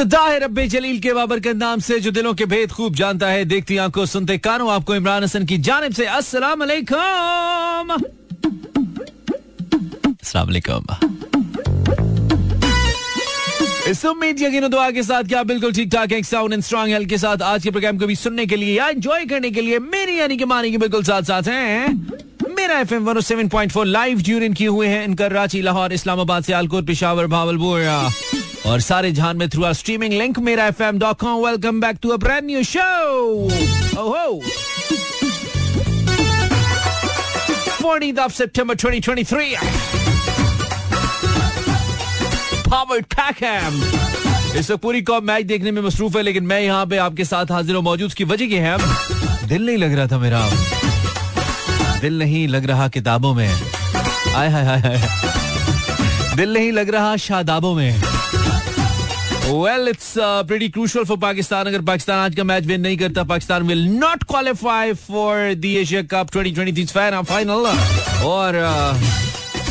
इब्तदा रब्बे जलील के बाबर के नाम से, जो दिलों के भेद खूब जानता है। देखती आँखों, सुनते कानों। आपको इमरान हसन की जानब से अस्सलाम वालेकुम अस्सलाम वालेकुम इस उम्मीद यकीन के साथ क्या बिल्कुल ठीक ठाक है साउंड एंड स्ट्रॉन्ग हेल्थ के साथ आज के प्रोग्राम को भी सुनने के लिए या एंजॉय करने के लिए मेरी यानी कि मानी की बिल्कुल साथ साथ हैं। Mera F M seven point four live tune किए हुए हैं। इन कराची लाहौर, इस्लामाबाद, सियालकोट, पिशावर, भावलपुर। और सारे जहान में through our streaming link Mera F M dot com welcome back to a new show fourteen of September 2023 power पैकम इस पूरी कॉम मैच देखने में मसरूफ है, लेकिन मैं यहाँ पे आपके साथ हाजिर हूँ मौजूद की वजह की है, दिल नहीं लग रहा था मेरा। दिल नहीं लग रहा किताबों में। आय हाय हाय। दिल नहीं लग रहा शादाबों में। Well it's pretty crucial for Pakistan अगर पाकिस्तान आज का मैच विन नहीं करता Pakistan will not qualify for the Asia Cup 2023 final और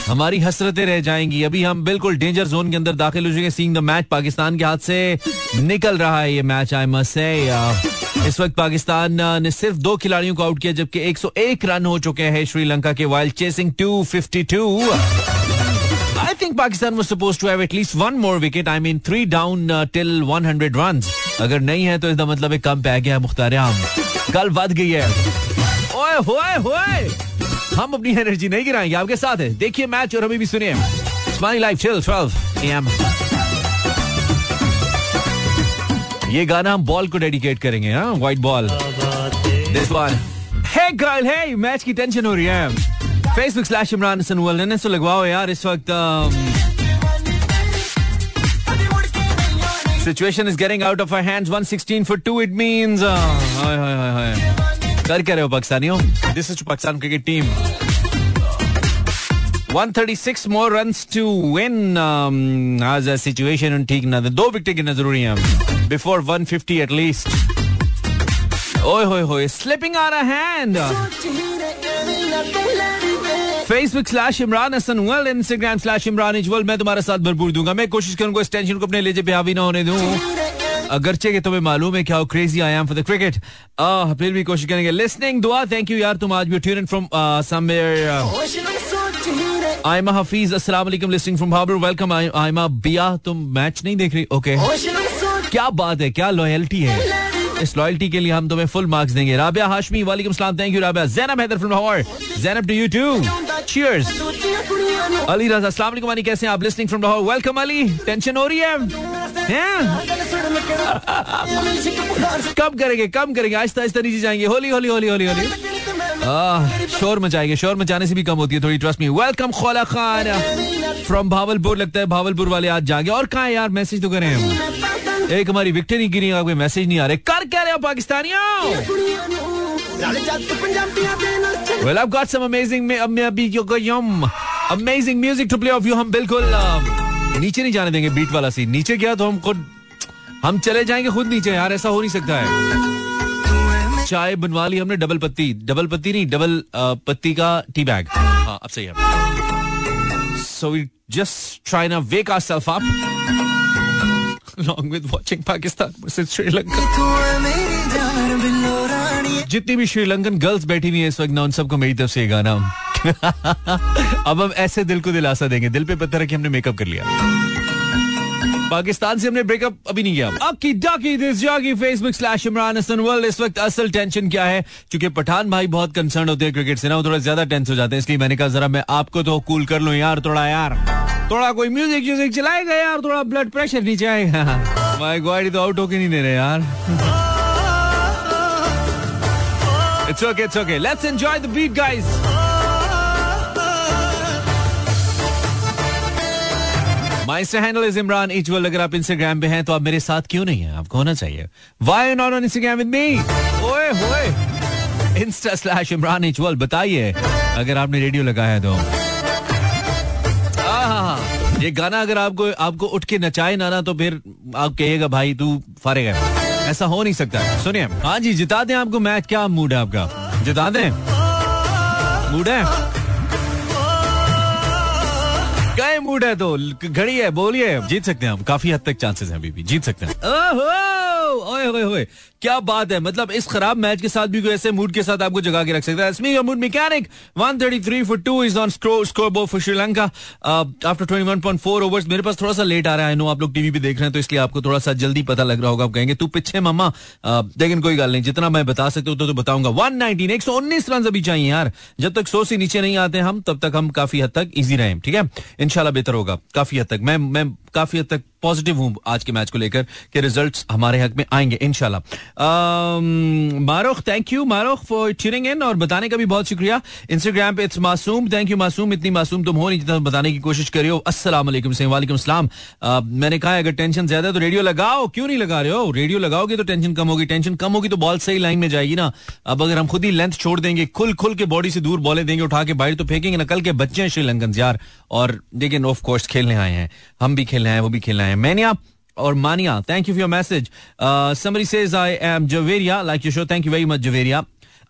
हमारी हसरतें रह जाएँगी। अभी हम बिल्कुल डेंजर जोन के अंदर दाखिल हो चुके सीइंग द मैच पाकिस्तान के हाथ से निकल रहा है ये मैच आई मस्ट से इस वक्त पाकिस्तान ने सिर्फ़ दो खिलाड़ियों को आउट किया, जबकि 101 रन हो चुके हैं श्रीलंका के। Wild chasing 252 I think Pakistan was supposed to have at least one more wicket. I mean, three down uh, till 100 runs. अगर नहीं है तो इसका मतलब एक कम पै गया मुख्तार आम कल बद गई है ओए होए होए हम अपनी एनर्जी नहीं गिराएँगे आपके साथ है देखिए मैच और अभी भी सुनिए स्माइल लाइफ चिल 12 एम ये गाना हम बॉल को डेडिकेट करेंगे हाँ white ball this one hey girl hey match की टेंशन हो रही है Facebook slash Imran Hasan wellness तो लगवाओ यार इस वक्त situation is getting out of our hands 116 for 2 it means hi hi hi hi कर क्या रहे हो पाकिस्तानियों this is Pakistan cricket team 136 more runs to win um, as a situation ठीक ना दो विकेट गिरना ज़रूरी है। Before 150 at least. ओए होए होए स्लिपिंग आ रहा hand Facebook slash Imran Hasan well Instagram slash Imran equal मैं तुम्हारा साथ भरपूर दूँगा। मैं कोशिश करूँगा इस टेंशन को अपने लेजे पे हावी ना होने दूँ। अगरचे के तुम्हें मालूम है क्या crazy I am for the cricket फिर भी कोशिश करेंगे। लिसनिंग दुआ थैंक यू यार, तुम आज भी tune from somewhere Ayma Hafeez, अस्सलाम वालेकुम listening from Bhabar welcome Ayma Bia. तुम मैच नहीं देख रही? ओके क्या बात है, क्या लॉयल्टी है। इस लॉयल्टी के लिए हम तुम्हें फुल मार्क्स देंगे। राबिया हाशमी, वालेकुम सलाम thank you Rabia. Zainab Haider from Lahore Zainab to you too cheers Ali Raza अस्सलाम वालेकुम अली कैसे हैं आप listening from Lahore welcome Ali tension हो रही है कब करेंगे कम करेंगे आहिस्ता आहिस्ता नीचे जाएँगे होली होली होली होली होली शोर मचाएँगे शोर मचाने से भी कम होती है थोड़ी ट्रस्ट मी वेलकम खोला खान फ्रॉम भावलपुर लगता है भावलपुर वाले आज जागे और कहा यार मैसेज तो करें एक हमारी विकेट नहीं गिरी कोई मैसेज नहीं आ रहे कर क्या रहे हो पाकिस्तानियों Well, I've got some amazing amazing music to play of you. हम बिल्कुल नीचे नहीं जाने देंगे बीट वाला सीन नीचे गया तो हम खुद हम चले जाएँगे खुद नीचे यार ऐसा हो नहीं सकता है। चाय बनवा ली हमने डबल पत्ती। डबल पत्ती नहीं डबल पत्ती का टी बैग हाँ अब सही है। सो वी जस्ट ट्राई ना wake our self up along with watching Pakistan versus Sri Lanka. जितनी भी श्रीलंकन गर्ल्स बैठी हुई है इस वक्त, ना उन सबको मेरी तरफ़ से गाना। अब हम ऐसे दिल को दिलासा देंगे, दिल पे पत्थर रख हमने मेकअप कर लिया। पाकिस्तान से हमने ब्रेकअप अभी नहीं किया। अकी डाकी दिस जागी Facebook slash Imran Hasan. World इस वक्त असल टेंशन क्या है? क्योंकि पठान भाई बहुत कंसर्न होते हैं क्रिकेट से ना, वो थोड़ा ज़्यादा टेंस हो जाते हैं। इसलिए मैंने कहा, जरा मैं आपको तो कूल कर लूँ यार, थोड़ा यार। थोड़ा कोई म्यूज़िक म्यूज़िक चलाएगा यार, थोड़ा ब्लड प्रेशर नीचे आएगा। गॉड तो आउट होके नहीं दे रहे यार। Okay it's okay let's enjoy the beat guys माइस्टर handle is Imran अगर आप इंस्टाग्राम पे हैं तो आप मेरे साथ क्यों नहीं है? आपको होना चाहिए। Why not on Instagram with me ओए, होए। इंस्टा स्लैश इमरान इजवल बताइए। अगर आपने रेडियो लगाया है तो। ये गाना अगर आपको आपको उठ के नचाए ना ना तो फिर आप कहिएगा, भाई, तू फारे है ऐसा हो नहीं सकता। सुनिए हाँ जी, जिता दें आपको मैच, क्या मूड है आपका? जिता दें? मूड है? गए मूड है तो? घड़ी है, बोलिए। जीत सकते हैं हम, काफ़ी हद तक चांसेस हैं अभी भी, जीत सकते हैं। ओए क्या बात है? मतलब इस खराब मैच के साथ भी कोई ऐसे मूड के साथ आपको जगा के रख सकता है? Mood mechanic 133 for 2 is on score scoreboard for Sri Lanka after 21.4 overs मेरे पास थोड़ा सा लेट आ रहा है। नो आप लोग टीवी पे देख रहे हैं तो इसलिए आपको थोड़ा सा जल्दी पता लग रहा होगा। आप कहेंगे तू पीछे मामा uh, लेकिन कोई गल नहीं। जितना मैं बता सकता हूँ तो, तो बताऊँगा। 119 119 रन अभी चाहिए यार। जब तक सौ से नीचे नहीं आते हम तब तक हम काफ़ी हद तक इजी रहे ठीक है? इनशाला बेहतर होगा। काफ़ी हद तक। मैं मैं काफ़ी हद तक पॉजिटिव हूँ आज के मैच को लेकर कि रिजल्ट्स हमारे हक में आएँगे इनशाला Marukh thank you Marukh for tuning in और बताने का भी बहुत शुक्रिया। इंस्टाग्राम पे इट्स मासूम थैंक यू मासूम, इतनी मासूम तुम हो, नहीं जितना बताने की कोशिश करी हो अस्सलाम वालेकुम से वालेकुम सलाम मैंने कहा, अगर टेंशन ज़्यादा तो रेडियो लगाओ। क्यों नहीं लगा रहे हो? रेडियो लगाओगे तो टेंशन कम होगी। टेंशन कम होगी तो बॉल सही लाइन में जाएगी ना। अब अगर हम खुद ही लेंथ छोड़ देंगे, खुल खुल के बॉडी से दूर बॉलें देंगे, उठा के बाहर तो फेंकेंगे ना। कल के बच्चे हैं श्रीलंकन, यार। और लेकिन ऑफ़ कोर्स खेलने आए हैं। हम भी खेलने आए वो भी खेलने आए मैनिया और मानिया thank you for your message summary says I am Javeria like you show thank you very much Javeria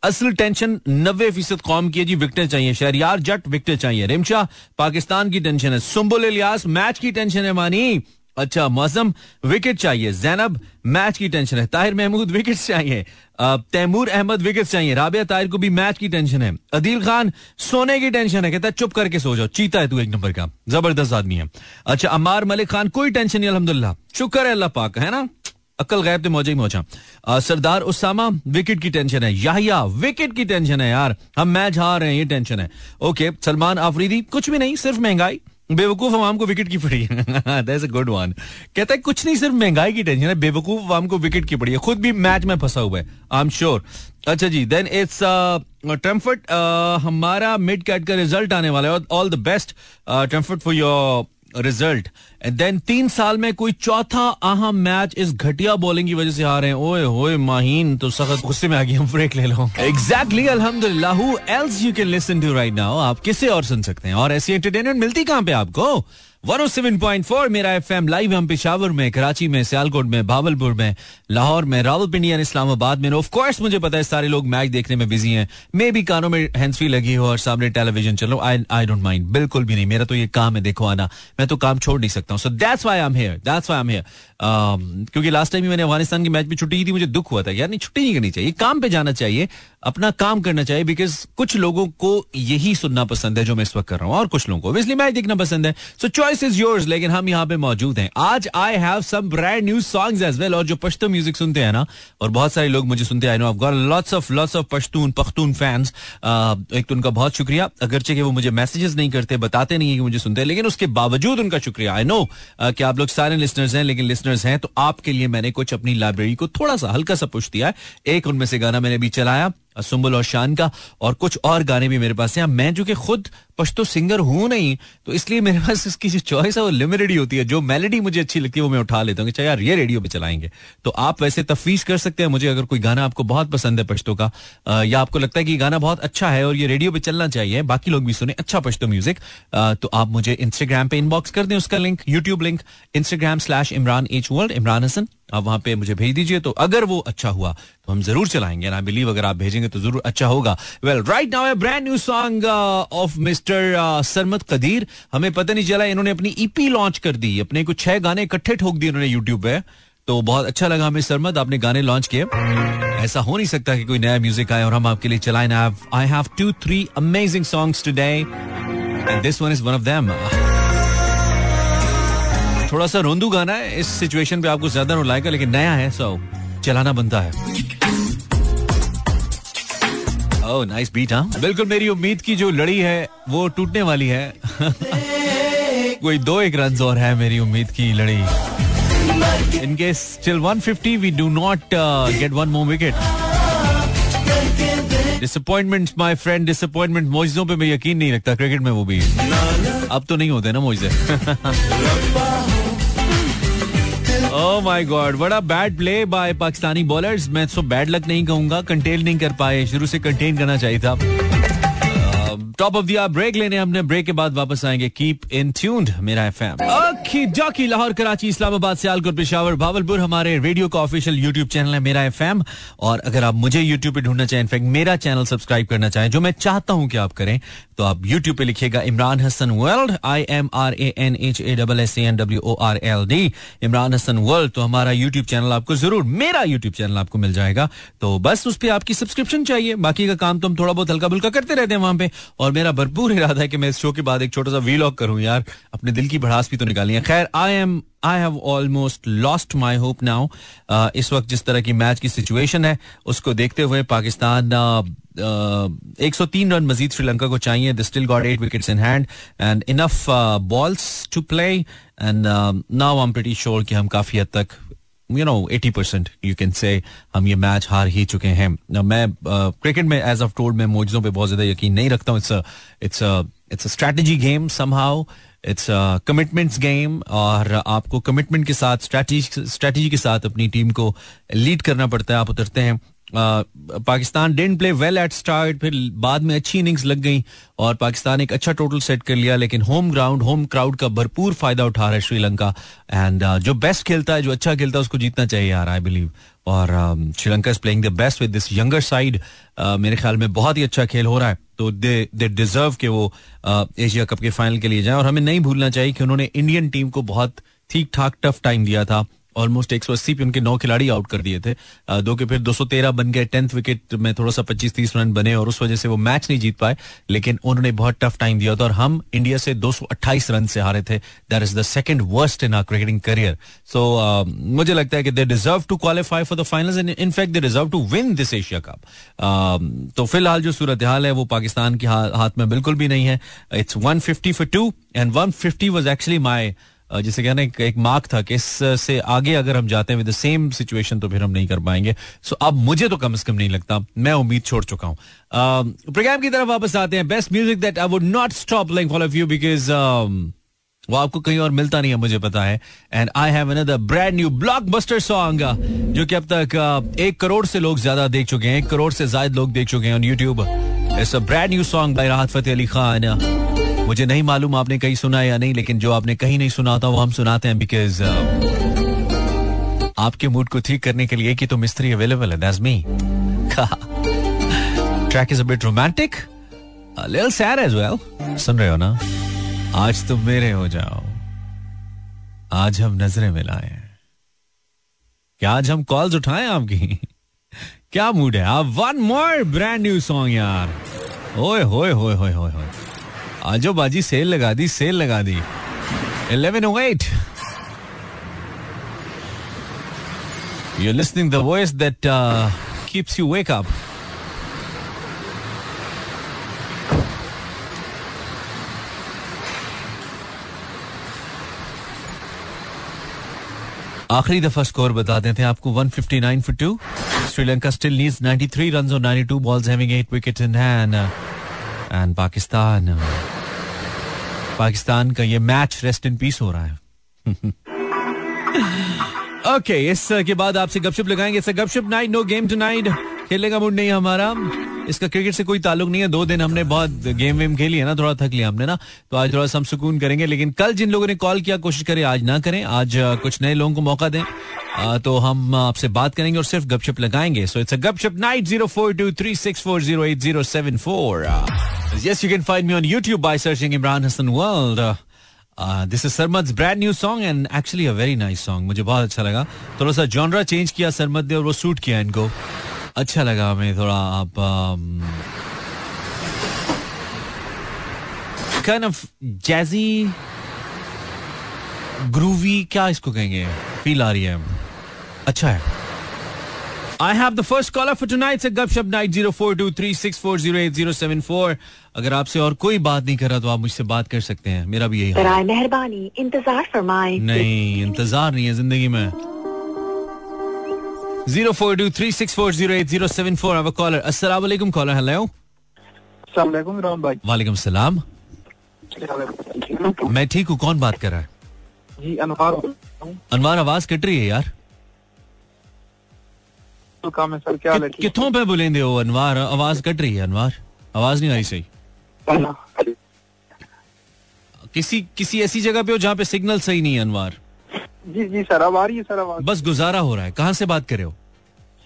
असल टेंशन नब्बे फ़ीसद कौम की है जी विकेट चाहिए, शहरियार जट विकेट चाहिए। रिमशा पाकिस्तान की टेंशन है। सुम्बुल इलियास मैच की टेंशन है, मानी। अच्छा मौसम विकेट चाहिए। जैनब मैच की टेंशन है। ताहिर महमूद विकेट चाहिए। तैमूर अहमद विकेट चाहिए। राबिया ताहिर को भी मैच की टेंशन है। अदील खान सोने की टेंशन है। कहता है, चुप करके सो जाओ। चीता है तू एक नंबर का। ज़बरदस्त आदमी है। अच्छा अमार मलिक खान, कोई टेंशन नहीं, अलहमदुल्ला। शुक्र है, अल्लाह पाक, है ना? अक्ल गैब तो मौजा ही मौजा सरदार उसामा विकेट की टेंशन है। याहिया विकेट की टेंशन है, यार। हम मैच हार रहे हैं, ये टेंशन है। ओके सलमान आफरीदी, कुछ भी नहीं, सिर्फ़ महँगाई। बेवकूफ़ अवाम को विकेट की पड़ी है। गुड वन कहता है, कुछ नहीं, सिर्फ़ महँगाई की टेंशन है। बेवकूफ़ अवाम को विकेट की पड़ी है। खुद भी मैच में फंसा हुआ है। आई एम श्योर अच्छा जी देन इट्स ट्रम्फर्ट हमारा मिड कैट का रिज़ल्ट आने वाला है। All the best ट्रम्फर्ट for your result and then तीन साल में कोई चौथा अहम मैच इस घटिया बॉलिंग की वजह से हारे हैं। ओए होए, माहीन तो सख्त गुस्से में आ गई ब्रेक ले लो। एग्जैक्टली अल्हम्दुलिल्लाह else you can listen to right now आप किसे और सुन सकते हैं? और ऐसी एंटरटेनमेंट मिलती कहाँ पे आपको? 107.4 मेरा एफएम लाइव हम पेशावर में, कराची में, सियालकोट में, भावलपुर में, लाहौर में, रावलपिंडी और इस्लामाबाद में। ऑफ़ कोर्स मुझे पता है, सारे लोग मैच देखने में बिज़ी हैं। मे भी कानों में हैंड्स फ्री लगी हो और सामने टेलीविज़न चल आई आई डोंट माइंड बिल्कुल भी नहीं। मेरा तो ये काम है, देखो आना। मैं तो काम छोड़ नहीं सकता हूँ। So that's I am here that's I am here क्योंकि लास्ट टाइम मैंने अफ़गानिस्तान की मैच में छुट्टी की थी, मुझे दुख हुआ था। यार, नहीं, छुट्टी नहीं करनी चाहिए। काम पे जाना चाहिए। अपना काम करना चाहिए बिकॉज़ कुछ लोगों को यही सुनना पसंद है, जो मैं इस वक्त कर रहा हूँ, और कुछ लोगों को। इसलिए मैच देखना पसंद है। सो चॉइस इज़ योर्स लेकिन हम यहाँ पे मौजूद हैं। आज I have some brand new songs as well और जो पश्तो म्यूज़िक सुनते हैं ना, और बहुत सारे लोग मुझे सुनते हैं lots of lots of Pashtun, Pakhtun fans एक तो उनका बहुत शुक्रिया। अगरचे कि वो मुझे मैसेजेस नहीं करते, बताते नहीं है कि मुझे सुनते हैं, लेकिन उसके बावजूद उनका शुक्रिया। आई नो कि आप लोग सारे लिस्नर्स हैं, लेकिन लिस्नर्स हैं तो आपके लिए मैंने कुछ अपनी लाइब्रेरी को थोड़ा सा हल्का सा पुश दिया है। एक उनमें से गाना मैंने भी चलाया सुम्बुल और शान का और कुछ और गाने भी मेरे पास हैं। मैं जो कि पश्तो सिंगर हूँ नहीं तो इसलिए मेरे पास इसकी जो चॉइस है वो लिमिटेड ही होती है। जो मेलेडी मुझे अच्छी लगती है, वो मैं उठा लेता हूँ यार, ये रेडियो पे चलाएँगे। तो आप वैसे तफवीज कर सकते हैं, मुझे अगर कोई गाना आपको बहुत पसंद है पश्तो का या आपको लगता है कि गाना बहुत अच्छा है और ये रेडियो पे चलना चाहिए, बाकी लोग भी सुने अच्छा पश्तो म्यूज़िक तो आप मुझे इंस्टाग्राम पे इनबॉक्स कर दें उसका link YouTube link Instagram slash Imran H world Imran Hasan आप वहाँ पे मुझे भेज दीजिए। तो अगर वो अच्छा हुआ तो हम ज़रूर चलाएँगे। ना बिलीव अगर आप भेजेंगे तो ज़रूर अच्छा होगा। Well right now brand new song of mister Sarmad Qadeer, हमें पता नहीं चला इन्होंने अपनी ईपी e लॉन्च कर दी, अपने कुछ छह गाने इकट्ठे ठोक दिए इन्होंने यूट्यूब पे तो बहुत अच्छा लगा हमें सरमत, आपने गाने लॉन्च किए। ऐसा हो नहीं सकता कि कोई नया म्यूज़िक आए और हम आपके लिए चलाए ना I have two three amazing songs today and this one is one of them थोड़ा सा रोंदू गाना है, इस सिचुएशन पे आपको ज़्यादा रुलाएगा, लेकिन नया है सो चलाना बनता है। ओह नाइस बीट हाँ बिल्कुल मेरी उम्मीद की जो लड़ी है, वो टूटने वाली है। कोई दो एक रन और है मेरी उम्मीद की लड़ी। In case still 150 we do not get one more wicket disappointment my friend disappointment मोइजों पे मैं यकीन नहीं रखता क्रिकेट में वो भी। अब तो नहीं होते ना मोइजे। ओह माय गॉड बड़ा bad play by Pakistani bowlers मैं तो बैड लक नहीं कहूँगा कंटेन नहीं कर पाए। शुरू से कंटेन करना चाहिए था। टॉप ऑफ़ दिया ब्रेक लेने हमने ब्रेक के बाद वापस आएँगे. कीप इन ट्यून्ड मेरा FM okay dokey, Lahore, Karachi, Islamabad, Sialkot, Peshawar, Bahawalpur, हमारे रेडियो का ऑफिशियल यूट्यूब चैनल है, मेरा एफएम और अगर आप मुझे यूट्यूब पे ढूंढना चाहें इनफैक्ट मेरा चैनल सब्सक्राइब करना चाहें, जो मैं चाहता हूँ कि आप करें तो आप यूट्यूब पे लिखिएगा Imran Hasan world I M R A N H A double S N W O R L D Imran Hasan world तो हमारा यूट्यूब चैनल आपको ज़रूर, मेरा यूट्यूब चैनल आपको मिल जाएगा. तो बस उस पर आपकी सब्सक्रिप्शन चाहिए, बाकी का काम तो हम थोड़ा बहुत हल्का बुल्का करते रहते हैं वहाँ पे. और मेरा भरपूर इरादा है कि मैं इस शो के बाद एक छोटा सा वीलॉग करूँ यार। अपने दिल की भड़ास भी तो निकाली है। खैर I am I have almost lost my hope now इस वक्त जिस तरह की मैच की सिचुएशन है, उसको देखते हुए पाकिस्तान एक सौ तीन रन मजीद श्रीलंका को चाहिए। The still got eight wickets in hand and enough balls to play and now I am pretty sure कि हम काफ़ी हद तक you know eighty percent you can say हम ये मैच हार ही चुके हैं। मैं क्रिकेट में एज ऑफ़ टोल्ड मैं मोजों पे बहुत ज़्यादा यकीन नहीं रखता हूँ। It's it's it's strategy game somehow it's commitments game और आपको कमिटमेंट के साथ स्ट्रैटेजी के साथ अपनी टीम को लीड करना पड़ता है। आप उतरते हैं। Pakistan didn't play well at start फिर बाद में अच्छी इनिंग्स लग गई और पाकिस्तान एक अच्छा टोटल सेट कर लिया लेकिन होम ग्राउंड होम क्राउड का भरपूर फ़ायदा उठा रहा है श्रीलंका। एंड uh, जो बेस्ट खेलता है जो अच्छा खेलता है उसको जीतना चाहिए यार आई बिलीव और Sri Lanka is playing the best with this younger side मेरे ख्याल में बहुत ही अच्छा खेल हो रहा है। तो दे दे डिजर्व के वो एशिया कप के फाइनल के लिए जाए। और हमें नहीं भूलना चाहिए कि उन्होंने इंडियन टीम को बहुत ठीक ठाक टफ टाइम दिया था। ऑलमोस्ट एक सौ अस्सी पे उनके नौ खिलाड़ी आउट कर दिए थे। दो के फिर दो सौ तेरह बन गए टेंथ विकेट में थोड़ा सा पच्चीस तीस रन बने और उस वजह से वो मैच नहीं जीत पाए, लेकिन उन्होंने बहुत टफ टाइम दिया था और हम इंडिया से दो सौ अट्ठाईस रन से हारे थे। That is the second worst in our cricketing career so मुझे लगता है कि they deserve to qualify for the finals and in fact they deserve to win this Asia Cup तो फ़िलहाल जो सूरत हाल है, वो पाकिस्तान के हाथ में बिल्कुल भी नहीं है। It's one fifty for two and one fifty was actually my जिसे कहना एक, एक मार्क था कि इससे आगे अगर हम जाते हैं विद द सेम सिचुएशन तो फिर हम नहीं कर पाएँगे। सो अब मुझे तो कम से कम नहीं लगता। मैं उम्मीद छोड़ चुका हूँ। प्रोग्राम की तरफ़ वापस आते हैं। Best music that I would not stop like follow you because वो आपको कहीं और मिलता नहीं है मुझे पता है। And I have another brand new blockbuster song जो कि अब तक एक करोड़ से लोग ज़्यादा देख चुके हैं। एक करोड़ से ज़्यादा लोग देख चुके हैं on YouTube it's a brand new song by Rahat Fateh Ali Khan मुझे नहीं मालूम आपने कहीं सुना या नहीं लेकिन जो आपने कहीं नहीं सुना था वो हम सुनाते हैं बिकॉज़ uh, आपके मूड को ठीक करने के लिए कि तो मिस्त्री अवेलेबल है that's me track is a bit romantic little sad as well सुन रहे हो ना? आज तुम मेरे हो जाओ। आज हम नज़रें मिलाए। क्या आज हम कॉल्स उठाएँ आपकी? क्या मूड है? आप one more brand new song यार। ओए होए होए होए होए होए। आजो बाजी सेल लगा दी, सेल लगा दी। Eleven O eight you listening voice that keeps you wake up आखिरी दफ़ा स्कोर बता देते हैं आपको 159 for two Sri Lanka still needs 93 runs और 92 balls having 8 wicket in hand and Pakistan Pakistan का ये मैच रेस्ट इन पीस हो रहा है। ओके okay, इसके बाद आपसे गपशप लगाएँगे। गपशप night no game tonight खेलने का मूड नहीं है हमारा। इसका क्रिकेट से कोई ताल्लुक नहीं है। दो दिन हमने बहुत गेम वेम खेली है ना थोड़ा थक लिया हमने ना। तो आज थोड़ा सा हम सुकून करेंगे। लेकिन कल जिन लोगों ने कॉल किया कोशिश करें आज ना करें। आज कुछ नए लोगों को मौका दें। आ, तो हम आपसे बात करेंगे और सिर्फ़ गपशप लगाएँगे। सो इट्स अ गपशप night zero four two three six four zero eight zero seven four yes you can find me on YouTube by searching Imran Hasan world this is Sarmad brand new song and actually a very nice song मुझे बहुत अच्छा लगा। थोड़ा सा genre change किया सरमद ने और वो सूट किया इनको। अच्छा लगा हमें थोड़ा आप काइंड ऑफ़ जैजी ग्रूवी क्या इसको कहेंगे? फील आ रही है। अच्छा है। I have the first caller for tonight से गपशप night zero four two three six four zero eight zero seven four अगर आपसे और कोई बात नहीं कर रहा तो आप मुझसे बात कर सकते हैं। मेरा भी यही मेहरबानी। इंतज़ार फरमाए। नहीं इंतज़ार नहीं है ज़िंदगी में। Zero four two three six four zero eight zero seven four caller अस्सलाम वालेकुम कॉलर हेलो भाई। वालेकुम सलाम मैं ठीक हूँ कौन बात कर रहा है? जी अनवार अनवार आवाज़ कट रही है यार। तो काम है सर क्या कि, कितों पे बुलेंदे हो अनवार? आवाज़ कट रही है अनवार? आवाज़ नहीं आई सही। किसी किसी ऐसी जगह पे हो जहाँ पे सिग्नल सही नहीं है अनवार? जी जी सर अब आ रही है सर आवाज़। बस गुजारा हो रहा है। कहाँ से बात करे रहे हो?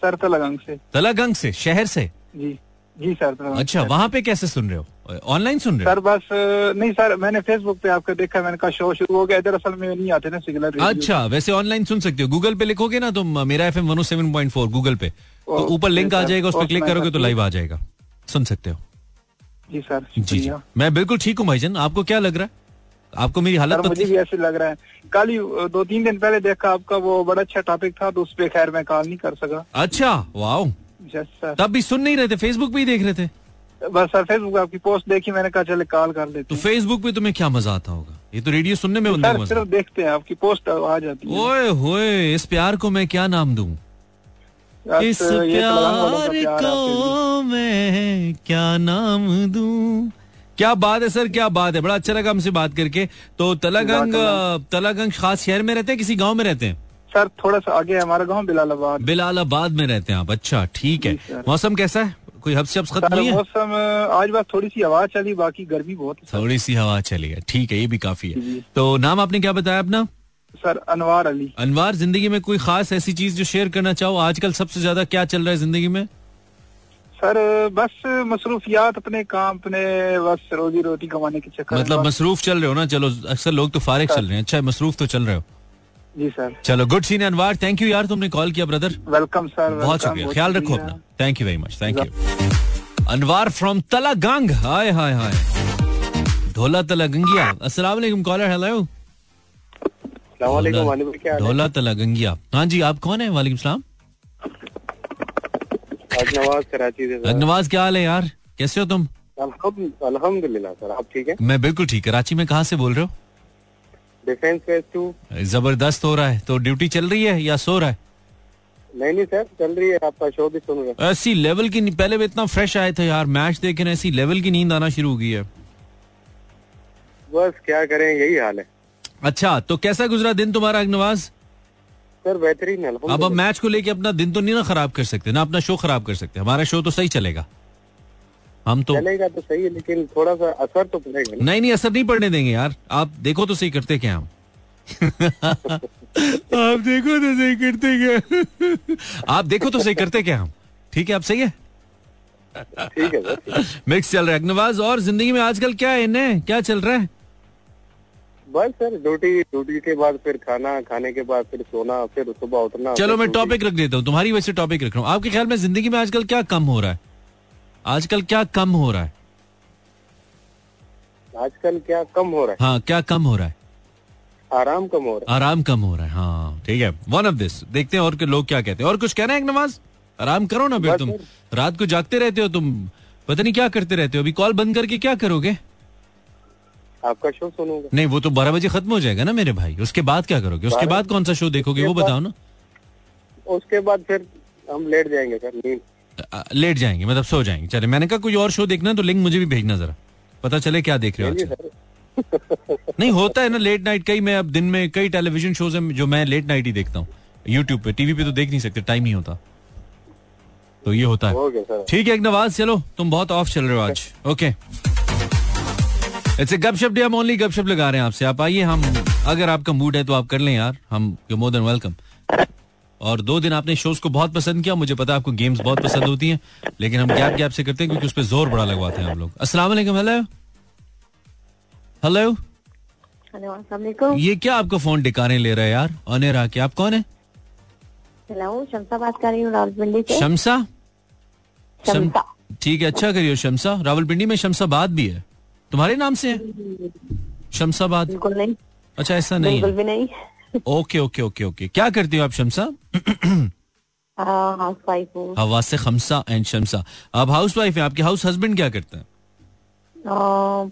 सर तलागंग से। तलागंग से शहर से? जी। जी सर अच्छा वहाँ पे कैसे सुन रहे हो? ऑनलाइन सुन रहे हो? सर बस नहीं सर मैंने फेसबुक पे आपका देखा मैंने कहा शो शुरू हो गया। इधर असल में नहीं आते ना सिग्नल अच्छा वैसे ऑनलाइन सुन सकते हो। गूगल पे लिखोगे ना तुम मेरा F M seven point four Google पे। तो ऊपर लिंक आ जाएगा उस पर क्लिक करोगे तो लाइव आ जाएगा। सुन सकते हो। जी सर जी जी। मैं बिल्कुल ठीक हूँ भाईजान। आपको क्या लग रहा है? आपको मेरी हालत मुझे भी ऐसे लग रहा है। कल ही दो तीन दिन पहले देखा आपका वो बड़ा अच्छा टॉपिक था तो उस पे खैर मैं कॉल नहीं कर सका। अच्छा वाओ। सर तब भी सुन नहीं रहे थे फेसबुक पे ही देख रहे थे? बस सर फेसबुक आपकी पोस्ट देखी मैंने कहा चले कॉल कर लेते तो फेसबुक पे तुम्हें क्या मज़ा आता होगा? ये तो रेडियो सुनने में बंदे सिर्फ़ देखते हैं आपकी पोस्ट आ जाती है। ओए होए इस प्यार को मैं क्या नाम दूँ? इस का प्यार। को मैं क्या नाम दूँ? क्या बात है सर क्या बात है? बड़ा अच्छा लगा हमसे बात करके। तो तलागंग तलागंग खास शहर में रहते हैं किसी गाँव में रहते हैं? सर थोड़ा सा आगे हमारा गाँव बिलालाबाद। बिलालाबाद में रहते हैं आप। अच्छा ठीक है। मौसम कैसा है? कोई हब्स शब्स खत्म हुई है? मौसम आज बस थोड़ी सी हवा चली बाकी गर्मी बहुत थोड़ी सी हवा चली है। ठीक है ये भी काफ़ी है। तो नाम आपने क्या बताया अपना? सर अनवार अली। अनवार ज़िंदगी में कोई खास ऐसी चीज़ जो शेयर करना चाहो? आजकल सबसे ज़्यादा क्या चल रहा है ज़िंदगी में? सर बस मसरूफियात अपने काम अपने बस रोजी रोटी कमाने के चक्कर मतलब मसरूफ चल रहे हो ना? चलो अक्सर लोग तो फारिग चल रहे हैं। अच्छा मसरूफ तो चल रहे हो। जी सर। चलो good scene Anwar. Thank you यार तुमने कॉल किया ब्रदर वेलकम सर बहुत शुक्रिया। ख्याल रखो अपना। Thank you very much thank you Anwar from Talagang. Hi hi hi. ढोला तलागंगिया। अस्सलाम वालेकुम कॉलर हेलो है? ढोला तलागंगिया। हाँ जी आप कौन है? वालेकुम सलाम। आज नवाज़ कराची से सर। अगनवाज क्या हाल है यार? कैसे हो तुम? अल्हम्द- अल्हम्दुलिल्लाह सर आप ठीक है? मैं बिल्कुल ठीक कराची में कहाँ से बोल रहे हो? डिफेंस फ़ेज़ टू ज़बरदस्त हो रहा है तो ड्यूटी चल रही है या सो रहा है? नहीं नहीं सर चल रही है आपका शो भी सुन रहे हैं। ऐसी लेवल की पहले भी इतना फ्रेश आए थे यार मैच देखे ना ऐसी लेवल की नींद आना शुरू हो गई है। बस क्या करें यही हाल है। अच्छा तो कैसा गुजरा दिन तुम्हारा अगनवाज? सर बेहतरीन है अब अब मैच को लेके अपना दिन तो नहीं ना खराब कर सकते ना अपना शो खराब कर सकते हमारा शो तो सही चलेगा। हम तो चलेगा तो सही है लेकिन थोड़ा सा असर तो पड़ेगा नहीं नहीं असर नहीं पड़ने देंगे यार। आप देखो तो सही करते क्या हम? आप देखो तो सही करते क्या? आप देखो तो सही करते क्या हम? ठीक है आप सही है? ठीक है सर। मिक्स चल रहा है अग्नवाज और ज़िंदगी में आजकल क्या है इन्हें? क्या चल रहा है? बस सर ड्यूटी ड्यूटी के बाद फिर खाना खाने के बाद फिर सोना फिर सुबह उठना चलो मैं टॉपिक रख देता हूँ तुम्हारी वजह से टॉपिक रख रहा हूँ। आपके ख्याल में ज़िंदगी में आजकल क्या कम हो रहा है? आजकल क्या कम हो रहा है? आजकल क्या कम हो रहा है? हाँ क्या कम हो रहा है? आराम कम हो रहा है। आराम कम हो रहा है हाँ ठीक है। वन ऑफ़ दिस देखते हैं और के लोग क्या कहते हैं। और कुछ कहना है एक नवाज़ आराम करो ना फिर तुम। रात को जागते रहते हो तुम। पता नहीं क्या करते रहते हो। अभी कॉल बंद करके क्या करोगे? आपका शो सुनूँगा। नहीं वो तो बारह बजे खत्म हो जाएगा ना मेरे भाई। उसके बाद क्या करोगे? उसके बाद कौन सा शो देखोगे वो बताओ ना। उसके बाद फिर हम लेट जाएँगे सर नींद। लेट जाएँगे मतलब सो जाएँगे। चले मैंने कहा कोई और शो देखना है तो लिंक मुझे भी भेजना जरा। पता चले क्या देख रहे हो जी आजकल सर नहीं होता है ना लेट नाइट कई मैं अब दिन में कई टेलीविज़न शोज़ हैं जो मैं लेट नाइट ही देखता हूँ। यूट्यूब पे टीवी पे तो देख नहीं सकते टाइम ही होता। तो ये होता है। ठीक है एक नवाज़ चलो तुम बहुत ऑफ़ चल रहे हो आज। ओके इट्स गपशप डे हम ओनली गपशप लगा रहे हैं आपसे। आप आइए हम अगर आपका मूड है तो आप कर लें यार। हम यू मोर देन वेलकम और दो दिन आपने शोज़ को बहुत पसंद किया मुझे पता है आपको गेम्स बहुत पसंद होती हैं लेकिन हम गैप गैप से करते हैं क्योंकि उस पर ज़ोर बड़ा लगवाते हैं हम लोग। अस्सलाम वालेकुम हेलो हेलो हेलो ये क्या आपका फ़ोन डिकाने ले रहा है यार? ऑनेर आके आप कौन है? हेलो शमसा बात कर रही हूँ रावलपिंडी से। शमसा? शमसा। ठीक है अच्छा करियो शमसा। रावलपिंडी में शमसाबाद भी है। तुम्हारे नाम से है? शमसाबाद? बिल्कुल नहीं। अच्छा ऐसा नहीं बिल्कुल भी नहीं। Okay okay okay okay. क्या करती हो आप शमसा? हूँ। हवा से खमसा एंड शमसा। आप हाउस वाइफ है आपके हाउस हस्बैंड क्या करते हैं?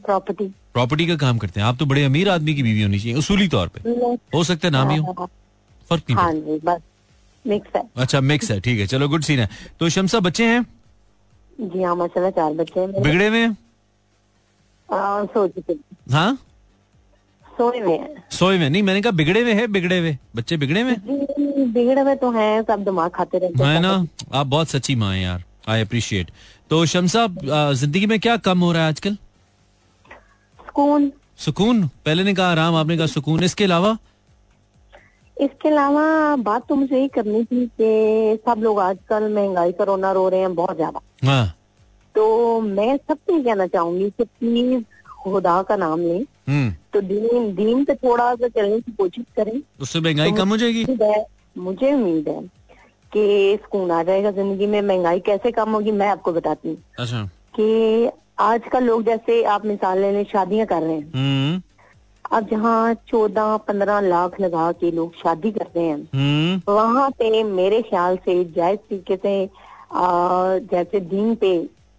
प्रॉपर्टी प्रॉपर्टी का काम करते हैं। आप तो बड़े अमीर आदमी की बीवी होनी चाहिए उसूली तौर पे। हो सकता है नाम ही। हो फ़र्क नहीं हाँ जी बस। मिक्स है। अच्छा मिक्स है ठीक है। चलो गुड सीन है। तो शमसा बच्चे हैं? जी हाँ माशाल्लाह चार बच्चे हैं बिगड़े हुए हैं। हाँ? सोए हुए नहीं मैंने कहा बिगड़े हुए है बिगड़े हुए। बच्चे बिगड़े हुए बिगड़े हुए तो हैं सब दिमाग खाते रहते हैं। ना? आप बहुत सच्ची माँ हैं यार। आई अप्रिशिएट तो शमसा ज़िंदगी में क्या कम हो रहा है आजकल? सुकून। सुकून? पहले ने कहा आराम आपने कहा सुकून। इसके अलावा? इसके अलावा बात तो मुझे यही करनी थी कि सब लोग आजकल महँगाई का रोना रो रहे हैं बहुत ज़्यादा। हाँ। तो मैं सबसे कहना चाहूँगी कि प्लीज़ खुदा का नाम लें। हम्म। तो दीन दीन पे थोड़ा सा चलने की कोशिश करें उससे महँगाई कम हो जाएगी? मुझे उम्मीद है कि सुकून आ जाएगा ज़िंदगी में। महँगाई कैसे कम होगी मैं आपको बताती हूँ। अच्छा। कि आजकल लोग जैसे आप मिसाल ले लें शादियाँ कर रहे हैं। हम्म। अब जहाँ चौदह पंद्रह लाख लगा के लोग शादी करते हैं हम्म। वहाँ पे मेरे ख्याल से जायज़ तरीके से आ, जैसे दीन पे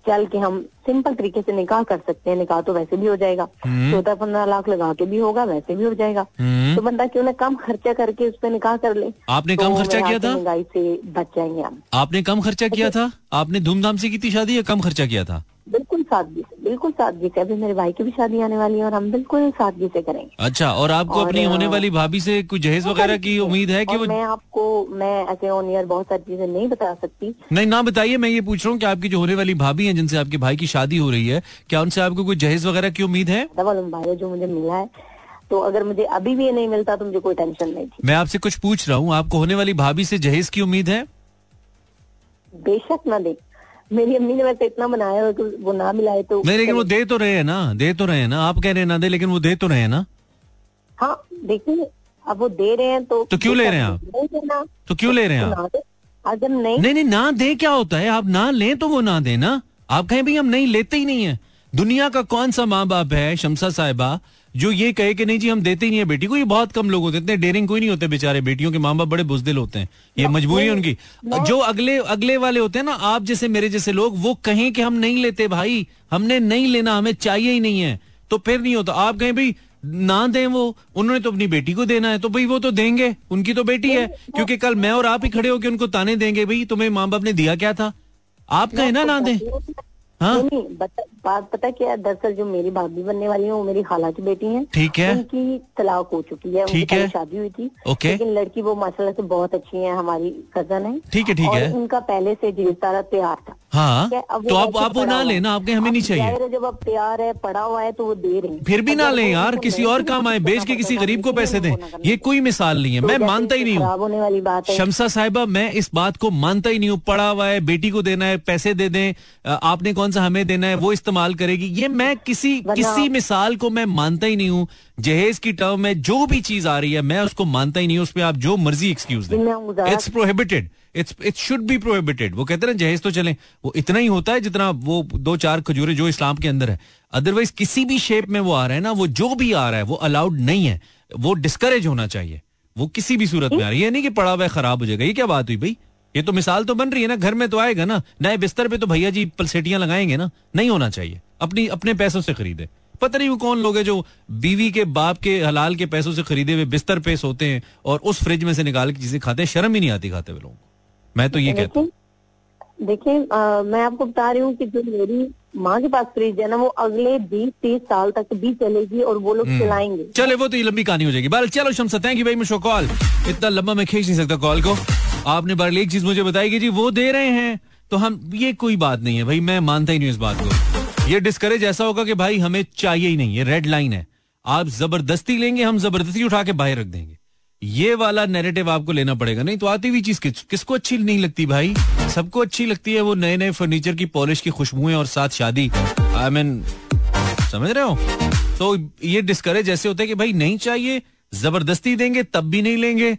चल के हम सिंपल तरीके से निकाह कर सकते हैं निकाह तो वैसे भी हो जाएगा। हम्म। चौदह पंद्रह लाख लगा के भी होगा वैसे भी हो जाएगा। हम्म। तो बंदा क्यों ना कम खर्चा करके उस पर निकाह कर ले? आपने तो कम खर्चा किया था? महँगाई से बच जाएँगे आपने कम खर्चा किया था? आपने धूमधाम से की थी शादी या कम खर्चा किया था? बिल्कुल सादगी से बिल्कुल सादगी से। अभी मेरे भाई की भी शादी आने वाली है और हम बिल्कुल सादगी से करेंगे। अच्छा और आपको और, अपनी होने वाली भाभी से कुछ जहेज वगैरह की उम्मीद है कि वो मैं आपको मैं ऐसे ऑन ईयर बहुत सारी चीज़ें नहीं बता सकती। नहीं ना बताइए मैं ये पूछ रहा हूँ की आपकी जो होने वाली भाभी है जिनसे आपके भाई की शादी हो रही है। क्या उनसे आपको कोई जहेज वगैरह की उम्मीद है? भाई जो मुझे मिला है तो अगर मुझे अभी भी ये नहीं मिलता तो मुझे कोई टेंशन नहीं थी। मैं आपसे कुछ पूछ रहा हूँ आपको होने वाली भाभी से जहेज की उम्मीद है? बेशक ना दे। मेरी अम्मी ने वैसे इतना बनाया है कि वो ना मिलाए तो नहीं लेकिन वो दे तो रहे हैं ना दे तो रहे हैं ना। आप कह रहे हैं ना दे लेकिन वो दे तो रहे हैं ना। हाँ देखिए अब वो दे रहे हैं तो तो क्यों ले रहे हैं आप? देना। तो क्यों ले रहे हैं तो आप? अगर नहीं नहीं नहीं ना दे क्या होता है? आप ना लें तो वो ना दे ना। आप कहें भाई हम नहीं लेते ही नहीं है। दुनिया का कौन सा माँ बाप है शमसा साहिबा जो ये कहे कि नहीं जी हम देते ही नहीं है बेटी को? ये बहुत कम लोग होते हैं इतने डेरिंग कोई नहीं होते बेचारे बेटियों के माँ बाप बड़े बुजदिल होते हैं। ये मजबूरी है उनकी। जो अगले अगले वाले होते हैं ना आप जैसे मेरे जैसे लोग वो कहें कि हम नहीं लेते भाई हमने नहीं लेना हमें चाहिए ही नहीं है। तो फिर नहीं होता। आप कहें भाई ना दें वो उन्होंने तो अपनी बेटी को देना है तो भाई वो तो देंगे उनकी तो बेटी है। क्योंकि कल मैं और आप ही खड़े होकर उनको ताने देंगे भाई तुम्हें माँ बाप ने दिया क्या था? आप कहें ना ना दें हाँ? नहीं बता- बात पता क्या दरअसल जो मेरी भाभी बनने वाली है वो मेरी खाला की बेटी है। ठीक है। उनकी तलाक हो चुकी है ठीक है। शादी हुई थी। ओके। लेकिन लड़की वो माशाल्लाह से बहुत अच्छी है हमारी कज़न है। ठीक है, ठीक है। उनका पहले से जीव तारा तैयार था। हाँ अब तो आप आप वो ना हुआ है। लेना आप कहें हमें नहीं चाहिए। जब अब तैयार है पड़ा हुआ है तो वो दे रहे हैं। फिर भी ना लें यार किसी और काम आए बेच के किसी गरीब को पैसे दें। ना ये कोई मिसाल नहीं है तो मैं मानता ही नहीं हूँ। वाली बात है। शमसा साहिबा मैं इस बात को मानता ही नहीं हूँ पड़ा हुआ है बेटी को देना है पैसे दे दें। आपने कौन सा हमें देना है वो इस्तेमाल करेगी। ये मैं किसी किसी मिसाल को मैं मानता ही नहीं हूँ। जहेज की टर्म में जो भी चीज़ आ रही है मैं उसको मानता ही नहीं हूँ। उसमें आप जो मर्ज़ी एक्सक्यूज दें। It's prohibited it's it should be prohibited वो कहते हैं ना जहेज तो चले। वो इतना ही होता है जितना वो दो चार खजूरें जो इस्लाम के अंदर है। अदरवाइज़ किसी भी शेप में वो आ रहा है ना वो जो भी आ रहा है वो अलाउड नहीं है। वो डिस्करेज होना चाहिए। वो किसी भी सूरत में आ रही है। नहीं कि पड़ा हुआ खराब हो जाएगा। ये क्या बात हुई भाई? ये तो मिसाल तो बन रही है ना घर में तो आएगा ना नए बिस्तर पे तो भैया जी पलसेटियाँ लगाएँगे ना नहीं होना चाहिए। अपनी अपने पैसों से खरीदे। पता नहीं वो कौन लोग है जो बीवी के बाप के हलाल के पैसों से खरीदे हुए बिस्तर पे सोते हैं और उस फ्रिज में से निकाल के चीज़ें खाते हैं। शर्म ही नहीं आती खाते हुए लोगों को। मैं तो ये कहता हूँ। देखिए मैं आपको बता रही हूँ कि जो मेरी माँ के पास फ्रिज है ना वो अगले बीस तीस साल तक भी चलेगी और वो लोग हम्म। चलाएँगे। चले वो तो ये लंबी कहानी हो जाएगी। बाल चलो शमसा थैंक यू भाई मुझको कॉल इतना लंबा मैं खींच नहीं सकता कॉल को। आपने बार एक चीज़ मुझे बताई कि जी वो दे रहे हैं तो हम ये कोई बात नहीं है भाई मैं मानता ही नहीं इस बात को। ये डिस्करेज ऐसा होगा कि भाई हमें चाहिए ही नहीं ये रेड लाइन है। आप ज़बरदस्ती लेंगे हम ज़बरदस्ती उठा के बाहर रख देंगे। ये वाला नैरेटिव आपको लेना पड़ेगा। नहीं तो आती हुई चीज़ किस, किसको अच्छी नहीं लगती भाई? सबको अच्छी लगती है वो नए नए फर्नीचर की पॉलिश की खुशबुएँ और साथ शादी। आई मीन समझ रहे हो? तो ये डिस्करेज ऐसे होते हैं कि भाई नहीं चाहिए ज़बरदस्ती देंगे तब भी नहीं लेंगे।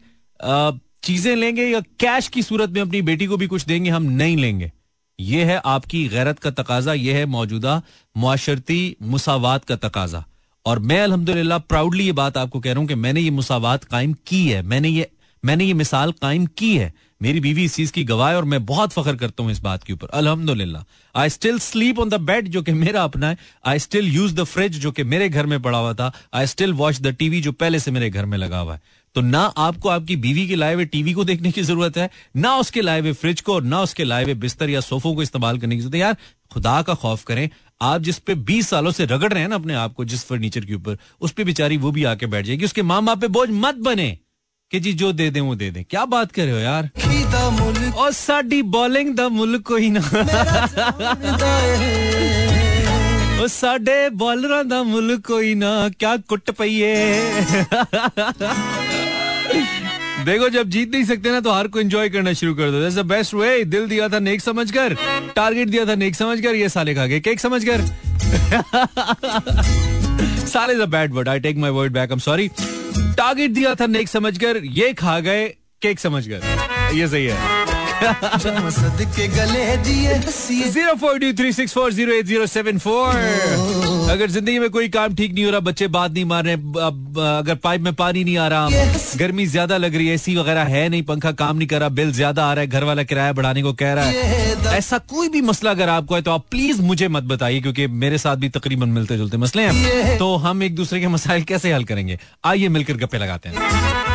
चीज़ें लेंगे या कैश की सूरत में अपनी बेटी को भी कुछ देंगे, हम नहीं लेंगे। ये है आपकी गैरत का तकाजा, ये है मौजूदा मुआशरती मुसावात का तकाजा। और मैं अल्हम्दुलिल्लाह प्राउडली ये बात आपको कह रहा हूँ कि मैंने ये मुसावात कायम की है, मैंने ये मैंने ये मिसाल कायम की है। मेरी बीवी इस चीज़ की गवाह और मैं बहुत फख्र करता हूँ इस बात के ऊपर, अल्हम्दुलिल्लाह। I still sleep on the bed जो कि मेरा अपना है। I still use the fridge जो कि मेरे घर में पड़ा हुआ था। I still watch the TV जो पहले से मेरे घर में लगा हुआ है। तो ना आपको आपकी बीवी के लाए हुए टीवी को देखने की ज़रूरत है, ना उसके लाए हुए फ्रिज को और ना उसके लाए हुए बिस्तर या सोफों को इस्तेमाल करने की ज़रूरत है। यार, खुदा का खौफ करें, आप जिस पे 20 सालों से रगड़ रहे हैं ना अपने आप को, जिस फर्नीचर के ऊपर, उस पे बेचारी वो भी आके बैठ जाएगी। उसके माँ बाप पे बोझ मत बने कि जी जो दे दें, वो दे दें। क्या बात कर रहे हो यार? और साडी बॉलिंग दा मुल्क कोई ना। ਉਹ ਸਾਡੇ ਬੋਲਰਾਂ ਦਾ ਮੁੱਲ ਕੋਈ ਨਾ क्या कुट पईए देखो जब जीत नहीं सकते ना तो हार को एंजॉय करना शुरू कर दो द बेस्ट वे दिल दिया था नेक समझकर टारगेट दिया था नेक समझकर ये साले खा गए केक समझकर साले is a bad word I take my word back I am sorry target दिया था नेक समझकर ये खा गए केक समझकर ये सही है के गले दिए ज़ीरो अगर ज़िंदगी में कोई काम ठीक नहीं हो रहा, बच्चे बात नहीं मार रहे अब, अगर पाइप में पानी नहीं आ रहा, गर्मी ज़्यादा लग रही है, एसी वगैरह है नहीं, पंखा काम नहीं कर रहा, बिल ज़्यादा आ रहा है घर वाला किराया बढ़ाने को कह रहा है। ऐसा कोई भी मसला अगर आपको है तो आप प्लीज़ मुझे मत बताइए, क्योंकि मेरे साथ भी तकरीबन मिलते जुलते मसले हैं। तो हम एक दूसरे के मसाइल कैसे हल करेंगे? आइए मिलकर गप्पे लगाते हैं।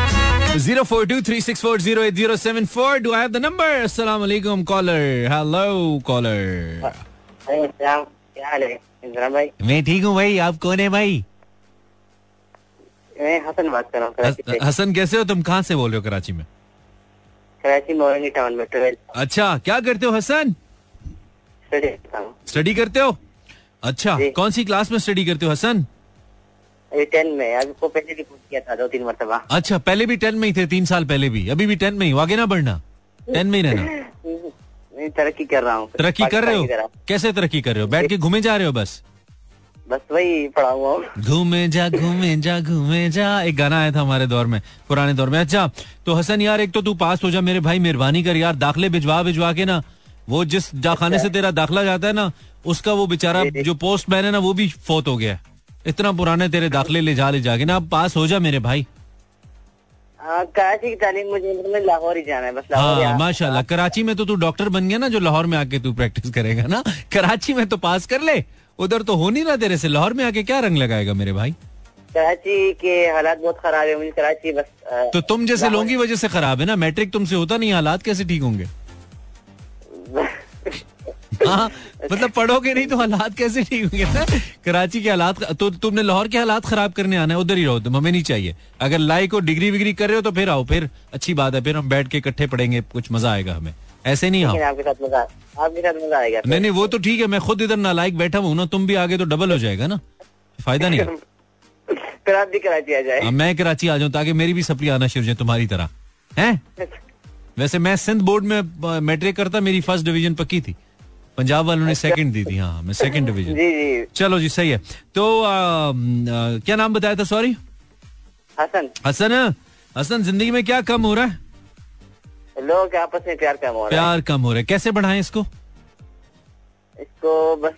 Zero four two three six four zero eight zero seven four do have the number अस्सलाम वालेकुम कॉलर हेलो कॉलर क्या हाल है भाई मैं ठीक हूँ भाई आप कौन है भाई? मैं हसन बात कर रहा हूँ हसन कैसे हो? तुम कहाँ से बोल रहे हो कराची में? कराची मोरंगी टाउन में ट्वेल्थ। अच्छा क्या करते हो हसन? स्टडी स्टडी करते हो? अच्छा कौन सी क्लास में स्टडी करते हो हसन? टेन में अभी को पहले भी पूछ किया था दो तीन मरतबा। अच्छा पहले भी टेन में ही थे तीन साल पहले भी। अभी भी टेन में ही आगे ना बढ़ना। टेन में ही रहना। तरक्की कर रहा हूँ। तरक्की कर रहे हो? कैसे तरक्की कर रहे हो? बैठ के घूमे जा रहे हो बस? बस वही पढ़ा हुआ घूमे जा घूमे जा घूमे जा। एक गाना आया था हमारे दौर में पुराने दौर में। अच्छा तो हसन यार एक तो तू पास हो जा मेरे भाई मेहरबानी कर यार। दाखले भिजवा भिजवा के ना। वो जिस डाखाने से तेरा दाखला जाता है ना उसका वो बेचारा जो पोस्ट मैन है ना वो भी फोत हो गया। है। इतना पुराने तेरे दाखले ले जा ले जाके ना अब पास हो जा मेरे भाई। हाँ, कराची की तालीम मुझे मतलब लाहौर ही जाना है बस हाँ माशाल्लाह। कराची में तो तू डॉक्टर बन गया ना जो लाहौर में आके तू प्रैक्टिस करेगा ना। कराची में तो पास कर ले उधर तो हो नहीं रहा तेरे से। लाहौर में आके क्या रंग लगाएगा मेरे भाई? कराची के हालात बहुत खराब है मुझे कराची बस अ, तो तुम जैसे लोगों की वजह से खराब है ना? मैट्रिक तुमसे होता नहीं हालात कैसे ठीक होंगे? हाँ मतलब पढ़ोगे नहीं तो हालात कैसे ठीक होंगे ना? कराची के हालात तो तुमने लाहौर के हालात खराब करने आना है उधर ही रहो तुम हमें नहीं चाहिए। अगर लाइक और डिग्री विग्री कर रहे हो तो फिर आओ फिर अच्छी बात है फिर हम बैठ के इकट्ठे पढ़ेंगे कुछ मज़ा आएगा हमें। ऐसे नहीं आओ। आपके साथ मज़ा आपके साथ मज़ा आएगा। नहीं नहीं वो तो ठीक है मैं खुद इधर नालायक बैठा हूँ ना तुम भी आगे तो डबल हो जाएगा ना। फ़ायदा नहीं है। फिर आप भी कराची आ जाए। अब मैं कराची आ जाऊँ ताकि मेरी भी सप्ली आना शुरू हो जाए तुम्हारी तरह। हैं? वैसे मैं सिंध बोर्ड में मैट्रिक करता मेरी फ़र्स्ट डिवीज़न पक्की थी। पंजाब वालों ने सेकंड दी थी हाँ मैं सेकंड डिवीज़न जी जी। चलो जी सही है। तो आ, आ, क्या नाम बताया था सॉरी हसन। हसन हसन ज़िंदगी में क्या कम हो रहा है? लोग आपस में प्यार कम हो रहा है। प्यार कम हो रहा है। कैसे बढ़ाएँ इसको? इसको बस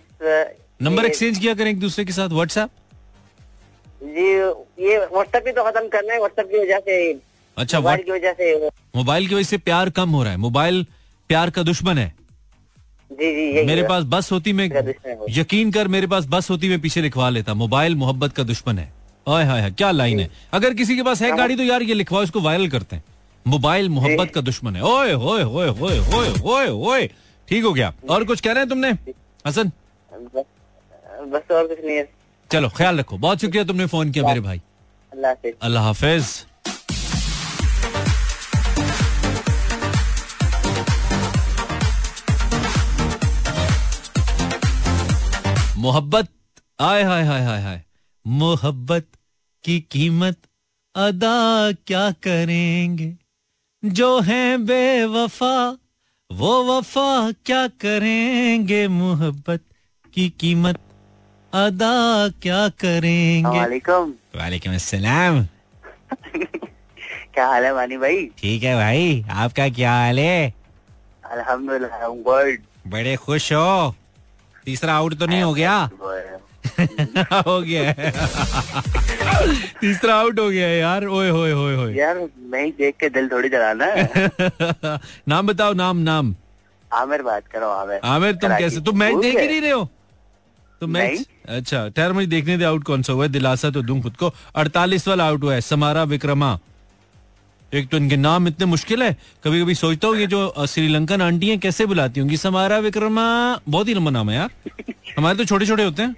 नंबर एक्सचेंज किया करें एक दूसरे के साथ व्हाट्सएप जी ये व्हाट्सएप ही तो खत्म करना है व्हाट्सएप की वजह से अच्छा मोबाइल की वजह से मोबाइल की वजह से प्यार कम हो रहा है। मोबाइल प्यार का दुश्मन है। जी जी मेरे पास बस होती मैं है। यकीन कर मेरे पास बस होती मैं पीछे लिखवा लेता। मोबाइल मोहब्बत का दुश्मन है। ओए हाय हाय क्या लाइन है? अगर किसी के पास है गाड़ी तो यार ये लिखवाओ इसको वायरल करते हैं। मोबाइल मोहब्बत का दुश्मन है। ओए होए होए होए होए होए होए ठीक हो गया। और कुछ कह रहे हैं तुमने? हसन? बस बस और कुछ नहीं है। चलो ख्याल रखो। बहुत शुक्रिया तुमने फ़ोन किया मेरे भाई। अल्लाह हाफिज। मोहब्बत आय हाय हाय हाय हाय मोहब्बत की कीमत अदा क्या करेंगे? जो हैं बेवफा वो वफा क्या करेंगे? मोहब्बत की कीमत अदा क्या करेंगे? वालेकुम वालेकुम अस्सलाम। क्या हाल है मानी भाई? ठीक है भाई आपका क्या हाल है? अल्हम्दुलिल्लाह बड़े खुश हो। तीसरा आउट तो नहीं हो गया? हो। गया तीसरा आउट हो गया यार। ओए होए होए होए। यार मैं ही देख के दिल थोड़ी जलाना नाम बताओ नाम नाम। आमिर बात करो आमिर। आमिर तुम कैसे? तुम मैच देख ही नहीं रहे हो? तुम मैच अच्छा ठहर मुझे देखने दे आउट कौन सा हुआ है? दिलासा तो दूँ खुद को। अड़तालीस वाला आउट हुआ है समारा विक्रमा। एक तो इनके नाम इतने मुश्किल है। कभी कभी सोचता हूँ ये जो श्रीलंकन आंटी हैं कैसे बुलाती होंगी समारा विक्रमा बहुत ही लंबा नाम है यार। हमारे तो छोटे छोटे होते हैं।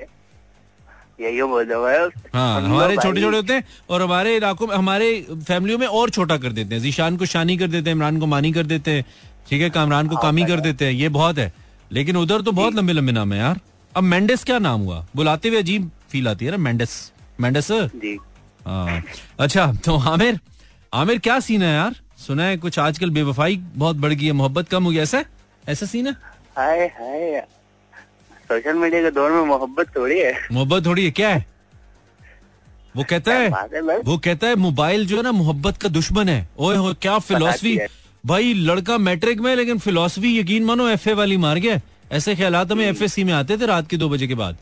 यही बोल हाँ हमारे छोटे छोटे होते हैं और हमारे इलाकों में हमारे फैमिलियों में और छोटा कर देते हैं। जीशान को शानी कर देते हैं इमरान को मानी कर देते हैं। ठीक है कामरान को कामी कर देते हैं। ये बहुत है। लेकिन उधर तो बहुत लंबे लंबे नाम है यार। अब मेंडेस क्या नाम हुआ? बुलाते हुए अजीब फील आती है ना मेंडेस। मेंडेस? जी। हाँ, अच्छा तो आमिर? आमिर क्या सीन है यार? सुना है कुछ आजकल बेवफाई बहुत बढ़ गई है मोहब्बत कम हो गया ऐसा? ऐसा सीन है? हाय हाय। सोशल मीडिया के दौर में मोहब्बत थोड़ी है। मोहब्बत थोड़ी है क्या है? वो कहता है वो कहता है मोबाइल जो है ना मोहब्बत का दुश्मन है। ओए हो क्या फिलोसफी भाई लड़का मैट्रिक में लेकिन फिलोसफी यकीन मानो एफए वाली मार गया। ऐसे ख्याल हमें एफ़ में आते थे रात के दो बजे के बाद।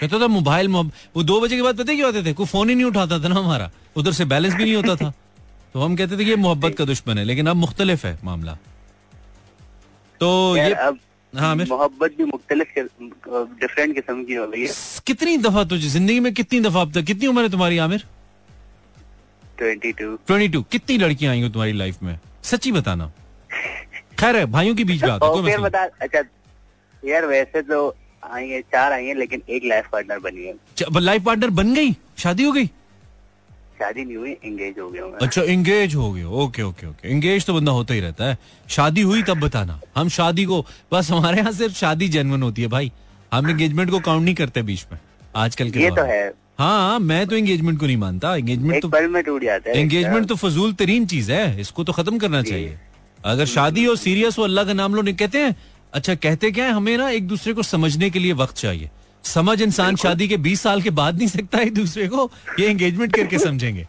कहता था मोबाइल वो दो बजे के बाद पता है क्यों आते थे? कोई फ़ोन ही नहीं उठाता था ना हमारा। उधर से बैलेंस भी नहीं होता था। तो हम कहते थे कि ये मोहब्बत का दुश्मन है लेकिन अब मुख्तलिफ़ है मामला। तो ये अब हाँ मोहब्बत भी मुख्तलिफ़ डिफरेंट किस्म की हो गई है। कितनी दफ़ा तुझे ज़िंदगी में कितनी दफ़ा अब तक कितनी उम्र है तुम्हारी Aamir? Twenty two. Twenty two. कितनी लड़कियाँ आई हो तुम्हारी लाइफ में? सच्ची बताना। खैर है भाइयों के बीच बात है अच्छा यार वैसे तो आई है चार आई है लेकिन एक लाइफ पार्टनर बनी है। लाइफ पार्टनर बन गई? शादी हो गई? शादी नहीं हुई एंगेज हो गया हूँ अच्छा एंगेज हो गए ओके ओके ओके एंगेज तो बंदा होता ही रहता है। शादी हुई तब बताना। हम शादी को बस हमारे यहाँ सिर्फ़ शादी जेनवन होती है भाई। हम एंगेजमेंट को काउंट नहीं करते बीच में आजकल के ये तो है। हाँ मैं तो एंगेजमेंट को नहीं मानता। एंगेजमेंट तो पल में टूट जाता है। एंगेजमेंट तो फजूल तरीन चीज़ है। इसको तो खत्म करना चाहिए। अगर शादी हो सीरियस हो अल्लाह का नाम लो नहीं कहते हैं अच्छा कहते क्या है? हमें ना एक दूसरे को समझने के लिए वक्त चाहिए। समझ इंसान शादी के 20 साल के बाद नहीं सकता एक दूसरे को ये एंगेजमेंट करके समझेंगे।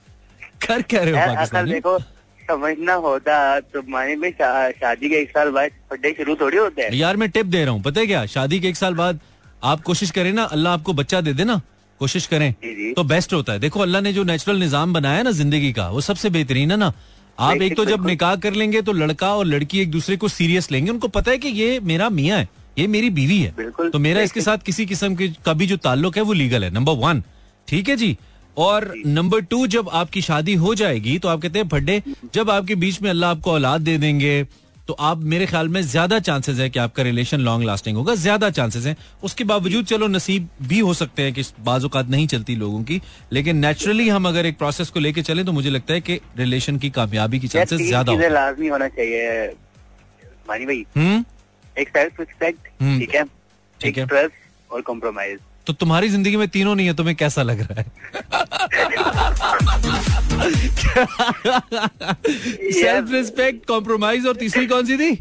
कर क्या रहे हो पाकिस्तान? देखो समझना होता तो में शा, शादी के एक साल बाद शुरू थोड़ी होते हैं। यार मैं टिप दे रहा हूँ पता है क्या? शादी के एक साल बाद आप कोशिश करें ना अल्लाह आपको बच्चा दे दे ना कोशिश करें। तो बेस्ट होता है। देखो अल्लाह ने जो नेचुरल निज़ाम बनाया ना ज़िंदगी का वो सबसे बेहतरीन है ना। आप एक तो जब निकाह कर लेंगे तो लड़का और लड़की एक दूसरे को सीरियस लेंगे। उनको पता है कि ये मेरा मियाँ है। ये मेरी बीवी है। तो मेरा इसके साथ किसी किस्म के का भी जो ताल्लुक है वो लीगल है नंबर वन ठीक है जी? और नंबर टू जब आपकी शादी हो जाएगी तो आप कहते हैं भड्डे जब आपके बीच में अल्लाह आपको औलाद दे देंगे तो आप मेरे ख्याल में ज़्यादा चांसेस है कि आपका रिलेशन लॉन्ग लास्टिंग होगा ज़्यादा चांसेस हैं। उसके बावजूद चलो नसीब भी हो सकते हैं कि बाजूकात नहीं चलती लोगों की लेकिन नेचुरली हम अगर एक प्रोसेस को लेके चले तो मुझे लगता है कि रिलेशन की कामयाबी की चांसेस ज़्यादा लाजमी होना चाहिए। मानी भाई हम्म? एक सेल्फ रिस्पेक्ट हम्म, ठीक है? एक। ट्रस्ट और कॉम्प्रोमाइज तो तुम्हारी ज़िंदगी में तीनों नहीं है तुम्हें कैसा लग रहा है? सेल्फ रिस्पेक्ट कॉम्प्रोमाइज और तीसरी कौन सी थी?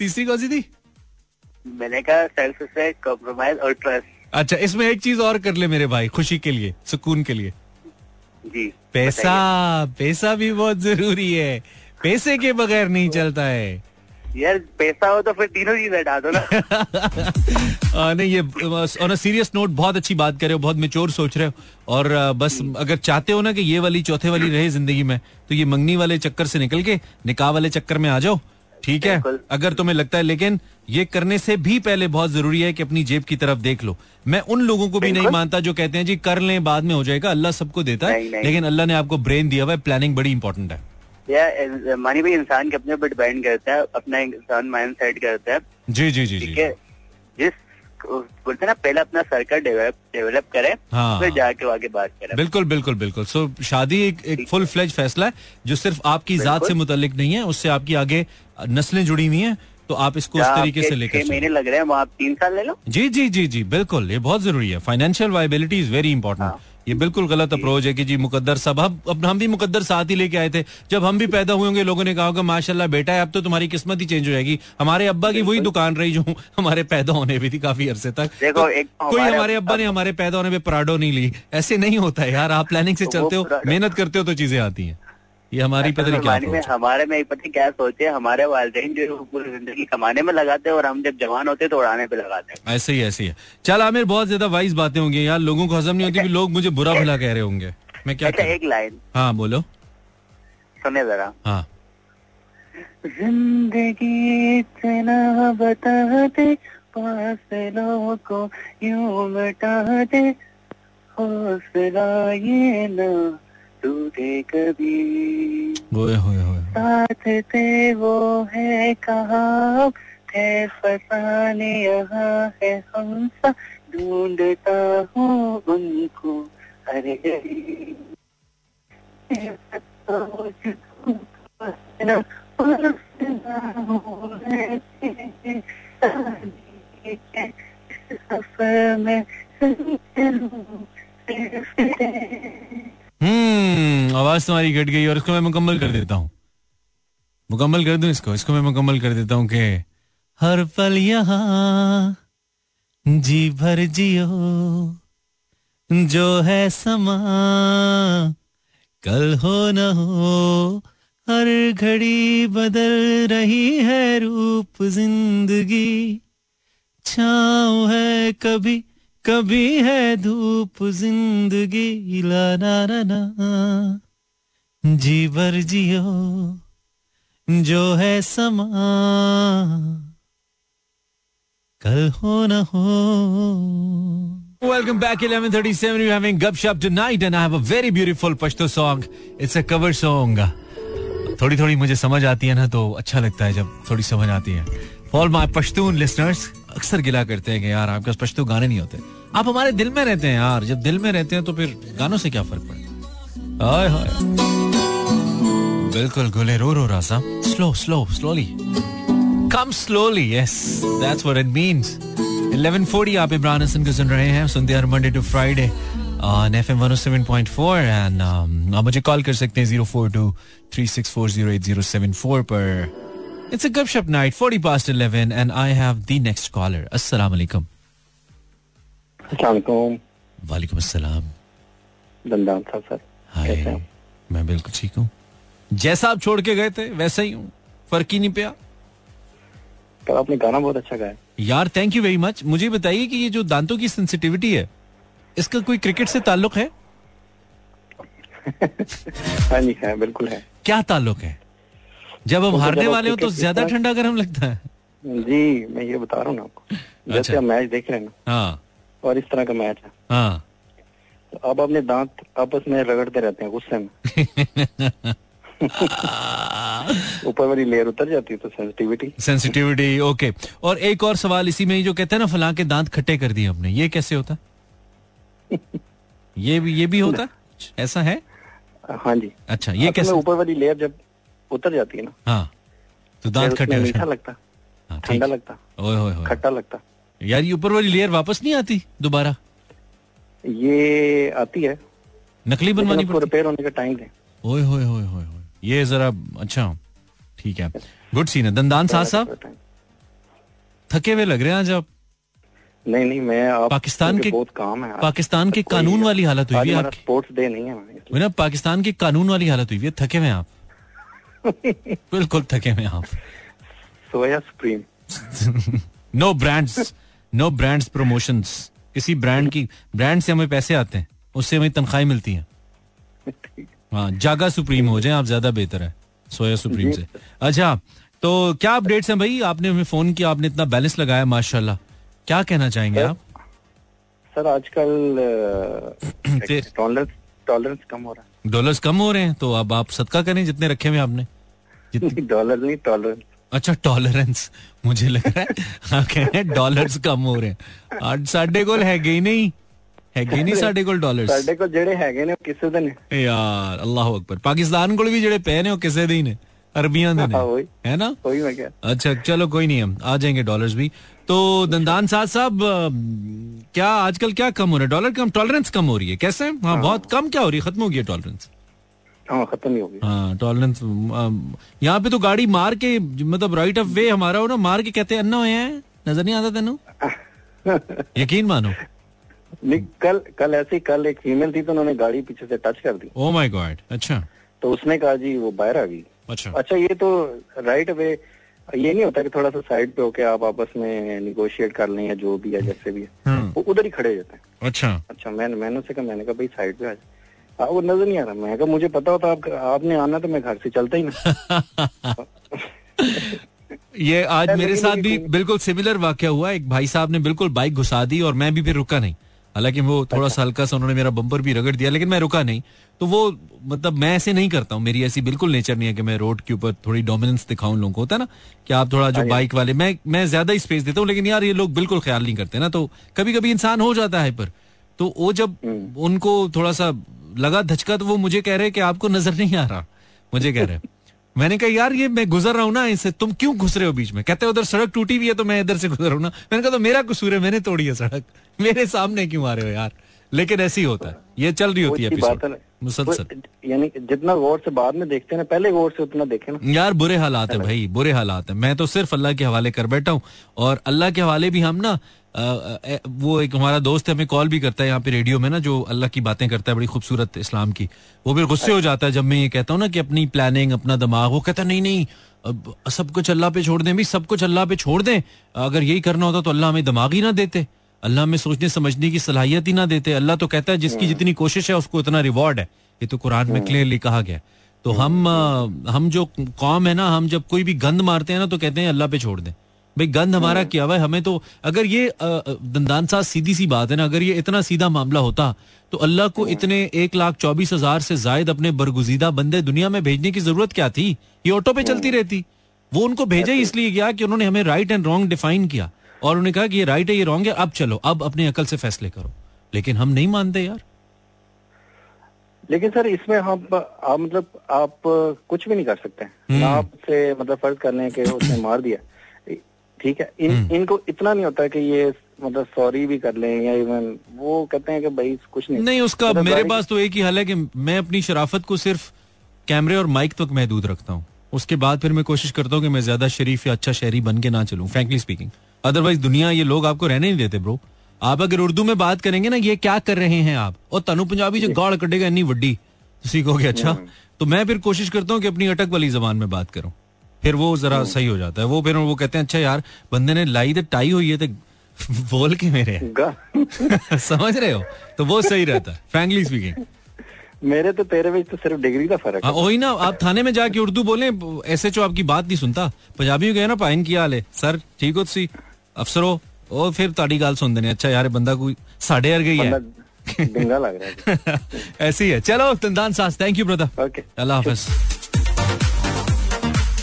तीसरी कौन सी थी? मैंने कहा सेल्फ रिस्पेक्ट कॉम्प्रोमाइज और ट्रस्ट अच्छा इसमें एक चीज़ और कर ले मेरे भाई खुशी के लिए सुकून के लिए। जी पैसा पैसा भी बहुत ज़रूरी है। पैसे के बगैर नहीं चलता है। यार पैसा हो तो फिर तीनों चीज़ें हटा दो ना। आ, नहीं ये ऑन अ सीरियस नोट बहुत अच्छी बात कर रहे हो बहुत मेच्योर सोच रहे हो। और बस अगर चाहते हो ना कि ये वाली चौथे वाली रहे ज़िंदगी में तो ये मंगनी वाले चक्कर से निकल के निकाह वाले चक्कर में आ जाओ। ठीक है? अगर तुम्हें लगता है लेकिन ये करने से भी पहले बहुत ज़रूरी है कि अपनी जेब की तरफ़ देख लो। मैं उन लोगों को भी नहीं मानता जो कहते हैं जी कर लें बाद में हो जाएगा अल्लाह सबको देता है। लेकिन अल्लाह ने आपको ब्रेन दिया हुआ है प्लानिंग बड़ी इंपॉर्टेंट है। या मानी भाई इंसान के अपने ऊपर डिपेंड करता है अपना इंसान माइंड सेट करता है। जी जी जी ठीक है? जिस बोलते ना पहले अपना सर्कल डेवलप डेवलप करे हाँ। फिर जाके आगे बात करें। बिल्कुल बिल्कुल बिल्कुल। सो शादी एक एक फुल फ्लेज फैसला है जो सिर्फ़ आपकी जात से मुतलिक नहीं है उससे आपकी आगे नस्लें जुड़ी हुई हैं तो आप इसको उस तरीके से लेकर महीने लग रहे हैं आप तीन साल ले लो। जी जी जी जी बिल्कुल ये बहुत ज़रूरी है। Financial viability is very important ये बिल्कुल गलत अप्रोच है कि जी मुकद्दर साहब हम अब हम भी मुकद्दर साथ ही लेके आए थे। जब हम भी पैदा हुए होंगे लोगों ने कहा होगा माशाल्लाह बेटा है अब तो तुम्हारी किस्मत ही चेंज हो जाएगी। हमारे अब्बा की वही दुकान रही जो हमारे पैदा होने भी थी काफ़ी अरसे तक। देखो, तो एक कोई हमारे अब्बा ने हमारे पैदा होने पे पराडो नहीं ली। ऐसे नहीं होता है यार आप प्लानिंग से तो चलते हो मेहनत करते हो तो चीज़ें आती हैं। ये हमारी पता नहीं क्या में हमारे में पता है क्या सोचे हमारे वालदेन जो पूरी ज़िंदगी कमाने में लगाते हैं और हम जब जवान होते हैं तो उड़ाने पे लगाते हैं। ऐसे ही ऐसे ही। चल आमिर बहुत ज़्यादा वाइज बातें होंगी यार। लोगों को हजम नहीं होती लोग मुझे बुरा भला कह रहे होंगे। मैं क्या अच्छा एक लाइन हाँ बोलो। सुने जरा। हाँ। ज़िंदगी इतना बता दे फासलों को यूँ मिटा दे। हौसला ये ना तू दे कभी ओए होए होए साथ थे वो है कहाँ? है फसाने यहाँ है हमसा। ढूंढता हूँ उनको। अरे सफ़र में। सांस तुम्हारी कट गई और इसको मैं मुकम्मल कर देता हूँ। मुकम्मल कर दूँ इसको? इसको मैं मुकम्मल कर देता हूँ कि हर पल यहाँ जी भर जियो, जो है समा, कल हो न हो, हर घड़ी बदल रही है रूप ज़िंदगी, छाँव है कभी कभी है धूप ज़िंदगी ला ना ना ना जी भर जियो जो है समा कल हो न हो Welcome back, 11:37. We're having Gup Shop tonight, and I have a very beautiful Pashto song. It's a cover song. थोड़ी थोड़ी मुझे समझ आती है ना तो अच्छा लगता है जब थोड़ी समझ आती है फॉर माई पश्तून लिसनर्स अक्सर गिला करते हैं कि यार आपके पास पश्तो गाने नहीं होते। आप हमारे दिल में रहते हैं यार जब दिल में रहते हैं तो फिर गानों से क्या फ़र्क पड़ता हाय बिल्कुल गुले रो रो रासा slow slow slowly come slowly yes that's what it means 1140 आप इमरान हसन को सुन रहे हैं। सुनते हैं Monday to Friday on FM 107.4 and um, आप मुझे कॉल कर सकते हैं 042-364-08074 पर। It's a good shop night, 40 past 11 and I have the next caller. Assalamu alaikum. अस्सलाम वालेकुम अस्सलाम दंदान साहब सर हाय मैं बिल्कुल ठीक हूँ। जैसा आप छोड़ के गए थे वैसा ही हूँ। फ़र्क ही नहीं पिया। पर आपने गाना बहुत अच्छा गाया। यार थैंक यू वेरी मच मुझे बताइए कि ये जो दांतों की सेंसिटिविटी है इसका कोई क्रिकेट से ताल्लुक है? हाँ जी है बिल्कुल है। क्या ताल्लुक है? जब हम तो हारने वाले हो तो ज़्यादा ठंडा गर्म लगता है। जी मैं ये बता रहा हूँ ना आपको। जैसे अच्छा। आप मैच देख रहे हैं ना हाँ। और इस तरह का मैच है। हाँ। तो अब अपने दांत आपस में रगड़ते रहते हैं गुस्से में। ऊपर वाली लेयर उतर जाती है तो सेंसिटिविटी सेंसिटिविटी ओके और एक और सवाल इसी में ही जो कहते हैं ना फलां के दांत खट्टे कर दिए हमने ये कैसे होता? ये भी ये भी होता? ऐसा है? हाँ जी। अच्छा ये कैसे? ऊपर वाली लेयर जब उतर जाती है ना। हाँ तो दांत खट्टे मीठा लगता हाँ, ठंडा लगता ओए होए होए। खट्टा लगता यार ये ऊपर वाली लेयर वापस नहीं आती दोबारा? ये आती है नकली बनवानी पड़ती। रिपेयर होने का टाइम दे ओए होए होए होए ये जरा अच्छा ठीक है। गुड सीन है। दंदान साहब साहब? थके हुए लग रहे हैं आज आप? नहीं नहीं मैं आप पाकिस्तान के- बहुत काम है। पाकिस्तान के कानून वाली हालत हुई है आपकी। स्पोर्ट्स डे नहीं है। ना पाकिस्तान के कानून वाली हालत हुई है। थके हुए हैं आप? बिल्कुल थके हैं आप। Soya supreme. No brands no brands promotions किसी ब्रांड की ब्रांड से हमें पैसे आते हैं उससे हमें तनख्वाही मिलती है। हाँ जागा सुप्रीम हो जाए आप ज़्यादा बेहतर है सोया सुप्रीम से। अच्छा तो क्या अपडेट्स हैं भाई? आपने हमें फ़ोन किया आपने इतना बैलेंस लगाया माशाल्लाह। क्या कहना चाहेंगे आप? सर आजकल? टॉलरेंस टॉलरेंस कम हो रहा डॉलर्स कम हो रहे हैं तो अब आप सदका करें जितने रखे हुए आपने है डॉलर नहीं टॉलरेंस अच्छा टॉलरेंस मुझे लग रहा है आप कह रहे हैं डॉलर्स कम हो रहे हैं आज साढ़े कोल हैगे ही नहीं हैगे नहीं साढ़े कोल डॉलर्स ਸਾਡੇ ਕੋਲ ਜਿਹੜੇ ਹੈਗੇ ਨੇ ਉਹ ਕਿਸੇ ਦੇ ਨੇ यार अल्लाह अकबर पाकिस्तान को भी जेड़े पे ने वो किसे दे ही ने अरबियां दे ने हाँ, वही। है ना ਉਹੀ ਮੈਂ ਕਿਹਾ अच्छा चलो कोई नहीं हम आ जाएंगे डॉलर्स भी तो दंदान साहब साहब क्या आजकल क्या कम हो रहा है? डॉलर कम टॉलरेंस कम हो रही है। कैसे? हाँ बहुत कम क्या हो रही है? खत्म हो गई है टॉलरेंस हाँ खत्म ही हो हाँ टॉलरेंस यहाँ पे तो गाड़ी मार के मतलब राइट ऑफ़ वे हमारा हो ना मार के कहते हैं अन्ना हुए हैं नज़र नहीं आता तेनू? यकीन मानो। नहीं कल कल ऐसी कल एक फीमेल थी तो उन्होंने गाड़ी पीछे से टच कर दी। ओ माय गॉड अच्छा। तो उसने कहा जी वो बाहर आ गई। अच्छा। अच्छा ये तो राइट वे ये नहीं होता कि थोड़ा सा साइड पे होके आप आपस में निगोशिएट कर लें या जो भी है जैसे भी है। हम्म। वो उधर ही खड़े हो जाते हैं। अच्छा। अच्छा मैंने मैंने उसे कहा मैंने कहा भाई साइड पे आ जा। हाँ वो नज़र नहीं आ रहा। मैं कहा मुझे पता होता आप आपने आना तो मैं घर से चलता ही ना। ये आज मेरे साथ भी बिल्कुल सिमिलर वाक्य हुआ। एक भाई साहब ने बिल्कुल बाइक घुसा दी और मैं भी फिर रुका नहीं। हालाँकि वो थोड़ा सा हल्का सा उन्होंने मेरा बम्पर भी रगड़ दिया लेकिन मैं रुका नहीं। तो वो मतलब मैं ऐसे नहीं करता हूँ। मेरी ऐसी बिल्कुल नेचर नहीं है कि मैं रोड के ऊपर थोड़ी डोमिनेंस दिखाऊँ लोगों को होता है ना? कि आप थोड़ा जो बाइक वाले मैं मैं ज़्यादा ही स्पेस देता हूँ लेकिन यार ये लोग बिल्कुल ख्याल नहीं करते ना तो कभी कभी इंसान हो जाता है पर। तो वो जब उनको थोड़ा सा लगा धचका तो वो मुझे कह रहे कि आपको नज़र नहीं आ रहा। मुझे कह रहे मैंने कहा यार ये मैं गुजर रहा हूँ ना इससे तुम क्यों घुस रहे हो बीच में? कहते हैं उधर सड़क टूटी हुई है तो मैं इधर से गुजर रहा हूँ ना। मैंने कहा तो मेरा कसूर है मैंने तोड़ी है सड़क। मेरे सामने क्यों आ रहे हो यार? लेकिन ऐसे ही होता है। ये चल रही होती है मुसलसल। यानी जितना गौर से बाद में देखते हैं ना पहले गौर से उतना देखे ना। यार बुरे हालात है भाई बुरे हालात है। मैं तो सिर्फ़ अल्लाह के हवाले कर बैठा हूँ। और अल्लाह के हवाले भी हम ना वो एक हमारा दोस्त है हमें कॉल भी करता है यहाँ पे रेडियो में ना जो अल्लाह की बातें करता है बड़ी खूबसूरत इस्लाम की। वो फिर गुस्से हो जाता है जब मैं ये कहता हूँ ना कि अपनी प्लानिंग अपना दिमाग वो कहता नहीं नहीं अब सब कुछ अल्लाह पे छोड़ दें भी सब कुछ अल्लाह पे छोड़ दें। अगर यही करना होता तो अल्लाह हमें दिमाग ही ना देते। अल्लाह हमें सोचने समझने की सलाहियत ही ना देते। अल्लाह तो कहता है जिसकी जितनी कोशिश है उसको उतना रिवॉर्ड है। ये तो कुरान में क्लियरली कहा गया तो हम हम जो कौम है ना हम जब कोई भी गंद मारते हैं ना तो कहते हैं अल्लाह पे छोड़ दें। भाई गंद हमारा क्या हुआ है? हमें तो अगर ये दंदान साहब सीधी सी बात है ना अगर ये इतना सीधा मामला होता तो अल्लाह को इतने एक लाख चौबीस हज़ार से जायद अपने बरगुजीदा बंदे दुनिया में भेजने की ज़रूरत क्या थी? ये ऑटो पे चलती रहती। वो उनको भेजा ही इसलिए गया कि उन्होंने हमें राइट एंड रॉन्ग डिफाइन किया। और उन्होंने कहा कि ये राइट है ये रॉन्ग है अब चलो अब अपने अकल से फैसले करो। लेकिन हम नहीं मानते यार। लेकिन सर इसमें आप आप मतलब आप कुछ भी नहीं कर सकते। हम्म। आपसे मतलब फ़र्ज़ करने के उसने मार दिया। ठीक है इन हम्म। इनको इतना नहीं होता कि ये मतलब सॉरी भी कर लें या इवन वो कहते हैं कि भाई कुछ नहीं। नहीं उसका मतलब मेरे पास तो एक ही हल है कि मैं अपनी शराफत को सिर्फ़ कैमरे और माइक तक महदूद रखता हूँ। उसके बाद फिर मैं कोशिश करता हूँ कि मैं ज़्यादा शरीफ या अच्छा शहरी बन के ना चलूँ फ्रेंकली स्पीकिंग अदरवाइज़ दुनिया ये लोग आपको रहने नहीं देते ब्रो आप अगर उर्दू में बात करेंगे ना ये क्या कर रहे हैं आप? और तनु पंजाबी जो। गाड़ कटेगा इतनी वड्डी। तो सीखोगे अच्छा? तो मैं फिर कोशिश करता हूँ कि अपनी अटक वाली जबान में बात करूँ। फिर वो जरा सही हो जाता है। वो फिर वो कहते हैं अच्छा यार बंदे ने लाई तो टाई हुई है तो बोल के मेरे समझ रहे हो? तो वो सही रहता है फ्रैंकली स्पीकिंग मेरे तो तेरे में तो सिर्फ़ डिग्री का फ़र्क हाँ है। वही ना आप थाने में जाके उर्दू बोले ऐसे जो आपकी बात नहीं सुनता। पंजाबी गए ना पाइन किया हाले सर ठीक हो तुसी? अफसरो ਉਹ ਫਿਰ ਤੁਹਾਡੀ ਗੱਲ ਸੁਣਦੇ ਨੇ ਅੱਛਾ ਯਾਰ ਇਹ ਬੰਦਾ ਕੋਈ ਸਾਡੇ ਵਰਗਾ ਹੀ बंदा है डिंगा लग रहा है ऐसे ही है चलो तंदान सास थैंक यू ब्रदर ओके अल्लाह हाफिज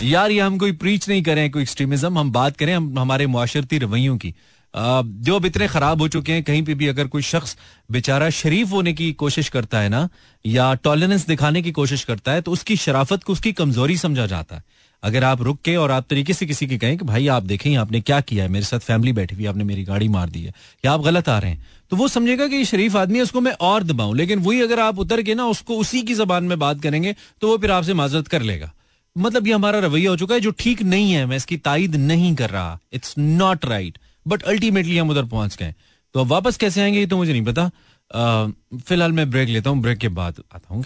यार ये हम कोई प्रीच नहीं करें कोई एक्सट्रीमिज्म हम बात करें हम हमारे मुआशरती रवैयों की आ, जो अब इतने खराब हो चुके हैं कहीं पे भी अगर कोई शख्स बेचारा शरीफ होने की कोशिश करता है ना या टॉलरेंस दिखाने की कोशिश करता है तो उसकी शराफत को उसकी कमजोरी समझा जाता है अगर आप रुक के और आप तरीके से किसी की कहें कि भाई आप देखें आपने क्या किया है, मेरे साथ फैमिली बैठी हुई आपने मेरी गाड़ी मार दी है, या आप गलत आ रहे हैं तो वो समझेगा कि ये शरीफ आदमी है, उसको मैं और दबाऊं। लेकिन वही अगर आप उतर के ना उसको उसी की जबान में बात करेंगे तो वो फिर आपसे माजरत कर लेगा। मतलब ये हमारा रवैया हो चुका है, जो ठीक नहीं है, मैं इसकी तायद नहीं कर रहा। It's not right but ultimately हम उधर पहुँच गए। तो अब वापस कैसे आएँगे, ये तो मुझे नहीं पता। फ़िलहाल मैं ब्रेक लेता हूँ, ब्रेक के बाद आता हूँ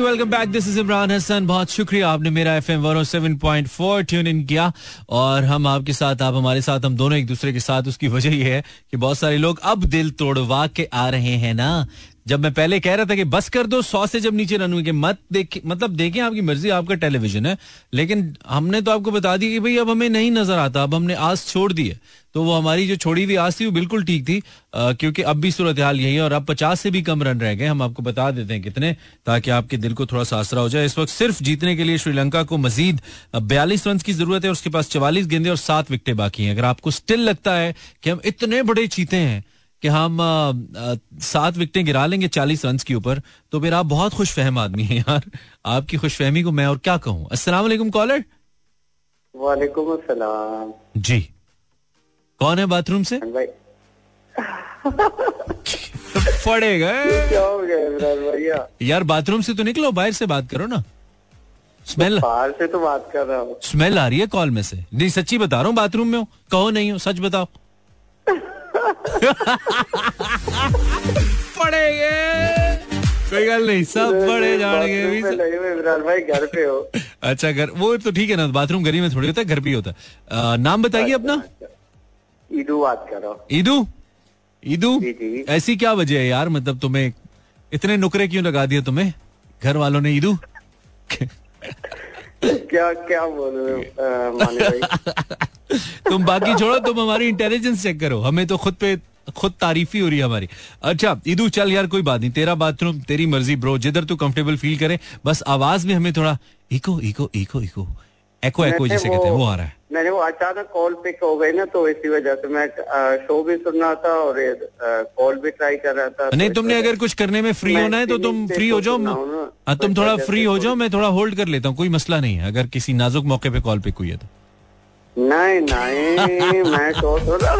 welcome back this is Imran Hasan बहुत शुक्रिया, आपने मेरा F M seven point four tune in किया। और हम आपके साथ, आप हमारे साथ, हम दोनों एक दूसरे के साथ, उसकी वजह यह है कि बहुत सारे लोग अब दिल तोड़वा के आ रहे हैं ना। जब मैं पहले कह रहा था कि बस कर दो, सौ से जब नीचे रन कि मत देख मतलब देखें आपकी मर्ज़ी, आपका टेलीविज़न है, लेकिन हमने तो आपको बता दिया कि भाई अब हमें नहीं नज़र आता, अब हमने आस छोड़ दी है। तो वो हमारी जो छोड़ी हुई आस थी, वो बिल्कुल ठीक थी क्योंकि अब भी सूरत हाल यही है और अब पचास से भी कम रन रह गए, हम आपको बता देते हैं कितने, ताकि आपके दिल को थोड़ा सा आसरा हो जाए। इस वक्त सिर्फ़ जीतने के लिए श्रीलंका को मजीद बयालीस रन की ज़रूरत है उसके पास चवालीस गेंदे और सात विकेटें बाकी हैं। अगर आपको स्टिल लगता है कि हम इतने बड़े चीते हैं कि हम सात विकेटें गिरा लेंगे चालीस रन के ऊपर तो फिर आप बहुत खुश फहम आदमी हैं यार। आपकी खुशफहमी को मैं और क्या कहूँ? वालेकुम कॉलर। वालेकुम अस्सलाम। जी। कौन है बाथरूम से? भाई। गए हो गया भैया यार बाथरूम से तो निकलो बाहर से बात करो ना। स्मेल बाहर से तो बात कर रहा हूँ। स्मेल आ रही है कॉल में से। नहीं सच्ची बता रहा हूँ बाथरूम में हो। कहो नहीं हो सच बताओ। पड़ेगे। कोई गल नहीं सब बड़े जाएँगे। भी इमरान भाई घर पे हो। अच्छा घर वो तो ठीक है ना बाथरूम घर में थोड़ी होता है घर भी होता है। नाम बताइए अपना। ईदू बात कर ईदू? ईदू। ऐसी क्या वजह है यार मतलब तुम्हें इतने नुकरे क्यों लगा दिए तुम्हें? घर वालों ने ईदू? क्या क्या बोल रहे हो तुम बाकी छोड़ो तुम हमारी इंटेलिजेंस चेक करो। हमें तो खुद पे खुद तारीफी हो रही है हमारी। अच्छा ईदू चल यार कोई बात नहीं। तेरा बाथरूम तेरी मर्ज़ी ब्रो जिधर तू कंफर्टेबल फील करे बस आवाज़ में हमें थोड़ा echo echo echo echo echo echo जिसे कहते हैं वो आ रहा है। मैंने वो अचानक कॉल पिक हो गई ना तो इसी वजह से मैं शो भी सुन रहा था और कॉल भी ट्राई कर रहा था नहीं तो तुमने अगर कुछ करने में फ्री होना है तो तुम फ्री हो तो जाओ। हूँ तुम थोड़ा फ्री हो तो- जाओ मैं थोड़ा होल्ड कर लेता हूँ कोई मसला नहीं है अगर किसी नाजुक मौके पे कॉल पे कोई है तो। नहीं नहीं मैं शो सुन रहा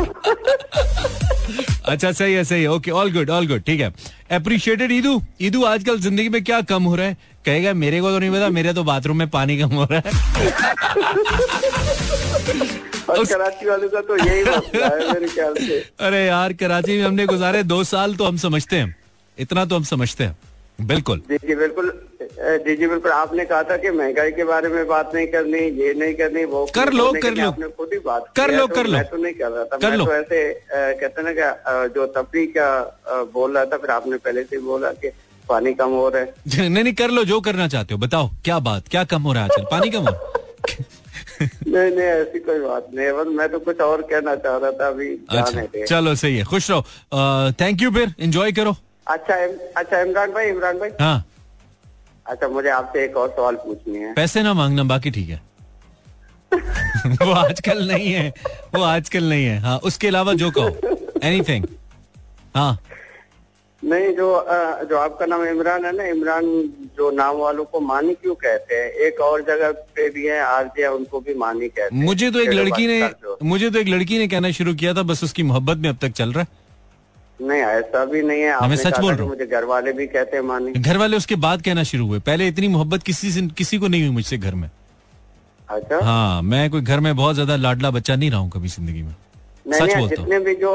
अच्छा सही है सही है okay all good all good ठीक है। अप्रिशिएटेड ईदू ईदू आजकल ज़िंदगी में क्या कम हो रहा है? कहेगा मेरे को तो नहीं पता मेरे तो बाथरूम में पानी कम हो रहा है। उस- कराची वालों का तो यही है मेरे ख्याल से अरे यार कराची में हमने गुजारे दो साल तो हम समझते हैं इतना तो हम समझते हैं बिल्कुल जी जी बिल्कुल जी जी बिल्कुल आपने कहा था कि महँगाई के बारे में बात नहीं करनी ये नहीं करनी वो कर लो, कर लो। आपने खुद ही बात कर लो, तो कर लो। मैं तो नहीं कर रहा था कर मैं लो। तो ऐसे कहते ना क्या जो तफरी का बोल रहा था फिर आपने पहले से बोला कि पानी कम हो रहा है नहीं नहीं कर लो जो करना चाहते हो बताओ क्या बात क्या कम हो रहा है आजकल पानी कम है? नहीं नहीं ऐसी कोई बात नहीं। बस मैं तो कुछ और कहना चाह रहा था अभी अच्छा चलो सही है। खुश रहो। थैंक यू फिर। एंजॉय करो। अच्छा इम- अच्छा इमरान भाई इमरान भाई। हाँ। अच्छा मुझे आपसे एक और सवाल पूछनी है। पैसे ना मांगना बाकी ठीक है। वो आजकल नहीं है। वो आजकल नहीं है। हाँ उसके अलावा जो कहो। एनीथिंग हाँ। नहीं जो जो आपका नाम इमरान है ना इमरान जो नाम वालों को मानी क्यों कहते हैं? एक और जगह पे भी है आरजे उनको भी मानी कहते हैं। मुझे तो एक लड़की ने मुझे तो एक लड़की ने कहना शुरू किया था बस उसकी मोहब्बत में अब तक चल रहा है। नहीं ऐसा भी नहीं है। आपने सच बोल रहा मुझे घर वाले भी कहते हैं मानी। घर वाले उसके बाद कहना शुरू हुए। पहले इतनी मोहब्बत किसी से किसी को नहीं हुई मुझसे घर में। अच्छा? हाँ मैं कोई घर में बहुत ज़्यादा लाडला बच्चा नहीं रहा हूँ कभी ज़िंदगी में। सच बोलता जितने भी जो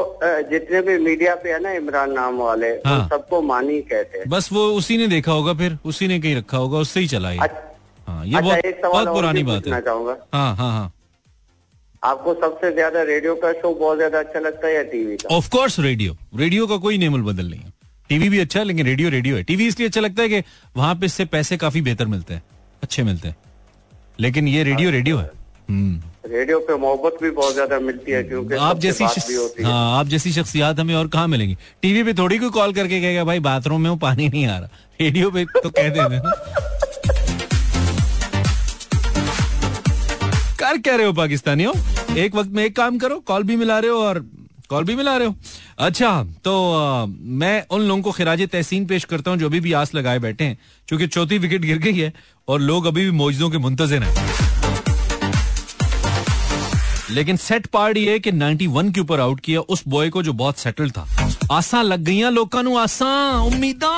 जितने भी मीडिया पे है ना इमरान नाम वाले हाँ। सबको मानी कहते हैं। बस वो उसी ने देखा होगा फिर उसी ने कहीं रखा होगा उससे ही चला ये। अच्छा। हाँ ये अच्छा, बहुत बहुत पुरानी बात है। हाँ हाँ हाँ। आपको सबसे ज़्यादा रेडियो का शो बहुत ज़्यादा अच्छा लगता है या टीवी का? ऑफ़ कोर्स रेडियो रेडियो का कोई नेमल बदल नहीं है। टीवी भी अच्छा है लेकिन रेडियो रेडियो है। टीवी इसलिए अच्छा लगता है कि वहाँ पे इससे पैसे काफ़ी बेहतर मिलते हैं अच्छे मिलते हैं। लेकिन ये रेडियो रेडियो है। हम्म। रेडियो पे मोहब्बत भी बहुत ज़्यादा मिलती है क्योंकि आप जैसी बात शख्स- भी होती है। हाँ आप जैसी शख्सियात हमें और कहाँ मिलेंगी? टीवी पे थोड़ी कोई कॉल करके कहेगा भाई बाथरूम में वो पानी नहीं आ रहा। रेडियो पे तो कह देते हैं ना कर क्या रहे हो पाकिस्तानियों? एक वक्त में एक काम करो कॉल भी मिला रहे हो और कॉल भी मिला रहे हो। अच्छा तो आ, मैं उन लोगों को खराज तहसीन पेश करता हूँ जो अभी भी आस लगाए बैठे हैं क्योंकि चौथी विकेट गिर गई है और लोग अभी भी मौजों के मुंतजर हैं। लेकिन सेट पार्ट ये है कि 91 के ऊपर आउट किया उस बॉय को जो बहुत सेटल था। आसा लग गई लोगों नु आसा उम्मीदा।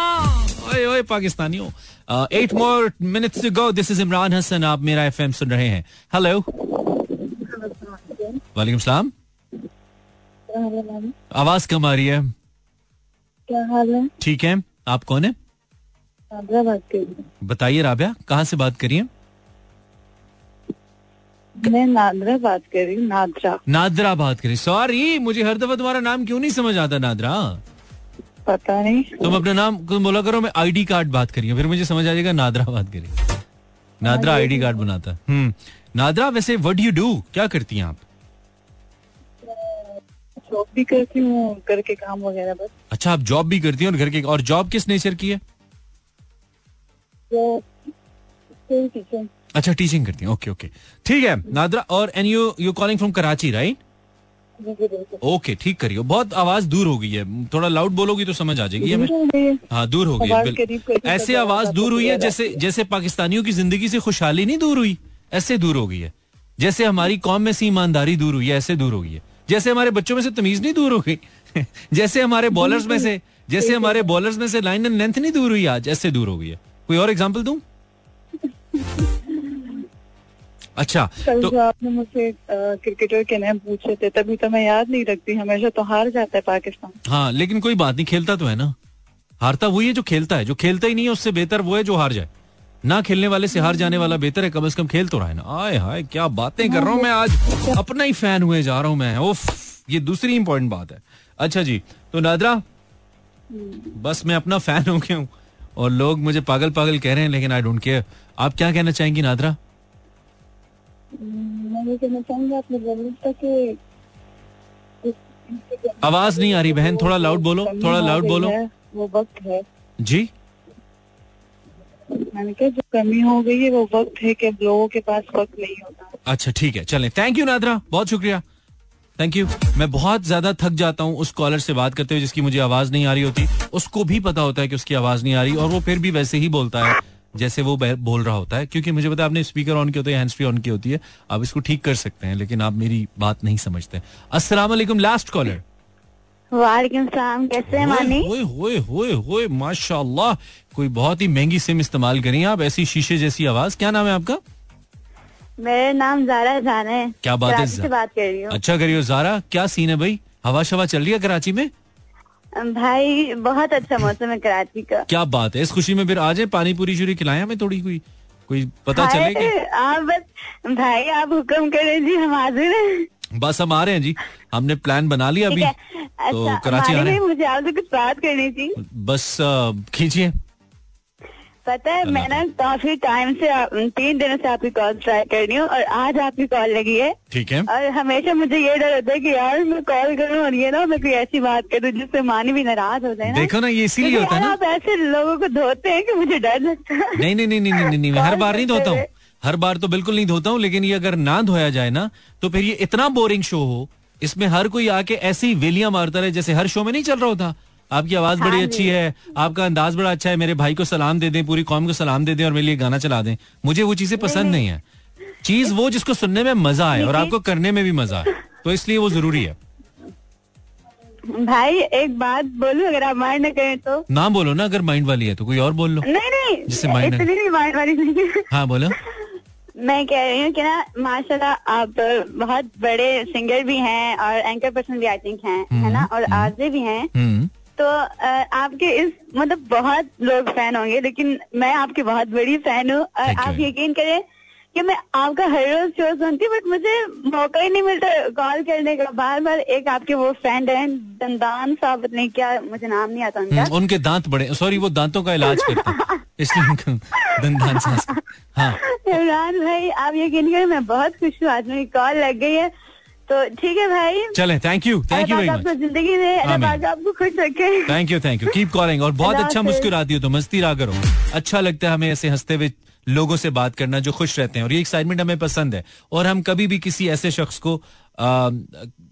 ओए ओए पाकिस्तानियों। Eight more minutes to go this is Imran Hasan आप मेरा एफएम सुन रहे हैं। हेलो वालेकुम सलाम। आवाज़ कम आ रही है। क्या हाल है? ठीक है। आप कौन है? बताइए राबिया कहाँ से बात करिए मैं नादरा बात कर रही हूँ नादरा। नादरा बात करिए सॉरी मुझे हर दफ़ा तुम्हारा नाम क्यों नहीं समझ आता नादरा? पता नहीं। तुम अपना नाम बोला करो मैं आईडी कार्ड बात करिए फिर मुझे समझ आ जाएगा नादरा बात करिए नादरा आईडी कार्ड बनाता। हम्म। नादरा वैसे व्हाट यू डू क्या करती हैं आप? जॉब भी करती हूँ घर के काम वगैरह बस। अच्छा आप जॉब भी करती हैं और घर के और जॉब किस नेचर की है? अच्छा टीचिंग करती हैं। ओके ओके ठीक है नादरा और and you you calling from Karachi right okay ठीक करियो। बहुत आवाज़ दूर हो गई है। थोड़ा लाउड बोलोगी तो समझ आ जाएगी। हमें हो दूर हो गई है ऐसे आवाज़ आवाज़ दूर हुई है जैसे जैसे पाकिस्तानियों की ज़िंदगी से खुशहाली नहीं दूर हुई ऐसे दूर हो गई है। जैसे हमारी कौम में से ईमानदारी दूर हुई है ऐसे दूर हो गई है। जैसे हमारे बच्चों में से तमीज नहीं दूर हो गई जैसे हमारे बॉलर्स में से जैसे हमारे बॉलर्स में से लाइन एंड लेंथ नहीं दूर हुई आज ऐसे दूर हो गई है। कोई और एग्ज़ाम्पल दूँ? अच्छा कल तो जो आपने मुझसे क्रिकेटर के नाम पूछे थे तभी तो मैं याद नहीं रखती हमेशा तो हार जाता है पाकिस्तान। हाँ लेकिन कोई बात नहीं खेलता तो है ना। हारता वही है जो खेलता है जो खेलता ही नहीं है उससे बेहतर वो है जो हार जाए। ना खेलने वाले से हार जाने वाला बेहतर है कम से कम खेल तो रहा है ना। आए हाय क्या बातें कर रहा हूँ मैं आज। अपना ही फ़ैन हुए जा रहा हूँ मैं उफ ये दूसरी इंपॉर्टेंट बात है। अच्छा जी तो नादरा बस मैं अपना फ़ैन हो गया हूँ और लोग मुझे पागल पागल कह रहे हैं लेकिन आई डोंट केयर आप क्या कहना चाहेंगी नादरा? मैं ये कहना चाहूँगी आपने था कि आवाज़ नहीं आ रही बहन थोड़ा लाउड बोलो थोड़ा लाउड बोलो। वो वक्त है। जी। मैंने कहा जो कमी हो गई है वो वक्त है कि लोगों के पास वक्त नहीं होता। अच्छा ठीक है चलें। Thank you Nadra. बहुत शुक्रिया। थैंक यू मैं बहुत ज़्यादा थक जाता हूँ उस कॉलर से बात करते हुए जिसकी मुझे आवाज़ नहीं आ रही होती। उसको भी पता होता है कि उसकी आवाज़ नहीं आ रही और वो फिर भी वैसे ही बोलता है। जैसे वो बोल रहा होता है क्योंकि मुझे पता है आपने स्पीकर ऑन किया होता है हैंड्स फ्री ऑन की होती है आप इसको ठीक कर सकते हैं लेकिन आप मेरी बात नहीं समझते अस्सलाम लास्ट कॉलर वालेकुम सलाम कैसे हैं मानी होए होए होए होए माशाल्लाह कोई बहुत ही महँगी सिम इस्तेमाल करी आप ऐसी शीशे जैसी आवाज़। क्या नाम है आपका? मेरा नाम जारा जान है। क्या बात है से बात कर रही हूँ। अच्छा करियो जारा क्या सीन है भाई? हवा शवा चल रही है कराची में? भाई बहुत अच्छा मौसम है कराची का। क्या बात है इस खुशी में फिर आ जाए पानी पूरी शुरी खिलाया हमें थोड़ी कोई? कोई पता चले कि आप बस भाई आप हुक्म करें जी हम हाजिर हैं। बस हम आ रहे हैं जी हमने प्लान बना लिया अभी तो अच्छा कराची आ रहे हैं। मुझे आपसे कुछ बात करनी थी। बस खींचिए। पता है मैं ना काफ़ी टाइम से आप- तीन दिनों से आपकी कॉल ट्राई कर रही हूँ और आज आपकी कॉल लगी है। ठीक है। और हमेशा मुझे ये डर होता है कि यार मैं कॉल करूँ और ये ना मैं कोई ऐसी बात करूँ जिससे मानी भी नाराज़ हो जाए ना। देखो ना ये इसीलिए होता है ना। आप ऐसे लोगों को धोते हैं कि मुझे डर लगता है। नहीं नहीं नहीं नहीं हर बार नहीं धोता हूँ। हर बार तो बिल्कुल नहीं धोता हूँ लेकिन ये अगर ना धोया जाए ना तो फिर ये इतना बोरिंग शो हो इसमें हर कोई आके ऐसी ही वेलियाँ मारता रहे जैसे हर शो में नहीं चल रहा होता। आपकी आवाज़ हाँ बड़ी अच्छी है। आपका अंदाज बड़ा अच्छा है। मेरे भाई को सलाम दे दें पूरी कौम को सलाम दे दें और मेरे लिए गाना चला दें। मुझे वो चीज़ें पसंद नहीं। है। चीज़ वो जिसको सुनने में मज़ा आए और आपको करने में भी मज़ा आए। तो इसलिए वो ज़रूरी है। भाई एक बात बोलूँ अगर आप माइंड न करें तो। ना बोलो ना अगर माइंड वाली है तो कोई और बोल लो। नहीं नहीं mind है। इतनी भी माइंड वाली नहीं हाँ। बोलो। मैं कह रही हूँ कि ना माशाल्लाह आप बहुत बड़े सिंगर भी हैं और एंकर पर्सन भी आई थिंक हैं है ना? और आरजे भी हैं। हम्म। तो आपके इस मतलब बहुत लोग फ़ैन होंगे लेकिन मैं आपकी बहुत बड़ी फ़ैन हूँ। और आप यकीन करें कि मैं आपका हर रोज शो सुनती बट मुझे मौका ही नहीं मिलता कॉल करने का। बार बार एक आपके वो फ्रेंड है दंदान साहब नहीं क्या मुझे नाम नहीं आता उनका। हम्म, उनके दांत बड़े सॉरी वो दांतों का इलाज करते हैं। इसलिए दंदान सांस हाँ। इमरान भाई आप यकीन करें मैं बहुत खुश हूँ। आज मेरी कॉल लग गई है। तो ठीक है भाई। चले thank you thank you very आपको ज़िंदगी अल्लाह आपको खुश रखे। Thank you thank you keep calling और बहुत अच्छा। मुस्कुराती हो तो मस्ती रहा करो। अच्छा लगता है हमें ऐसे हँसते हुए लोगों से बात करना जो खुश रहते हैं। और ये एक्साइटमेंट हमें पसंद है। और हम कभी भी किसी ऐसे शख्स को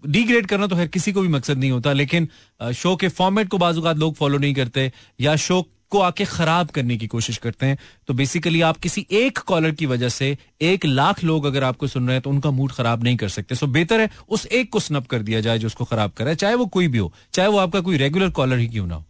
डिग्रेड करना तो खैर किसी को भी मकसद नहीं होता लेकिन शो के फॉर्मेट को बाजुकात लोग फॉलो नहीं करते या शो को आके खराब करने की कोशिश करते हैं। तो बेसिकली आप किसी एक कॉलर की वजह से एक लाख लोग अगर आपको सुन रहे हैं तो उनका मूड खराब नहीं कर सकते। सो बेहतर है उस एक को स्नप कर दिया जाए जो उसको खराब करे, चाहे वो कोई भी हो, चाहे वो आपका कोई रेगुलर कॉलर ही क्यों ना हो।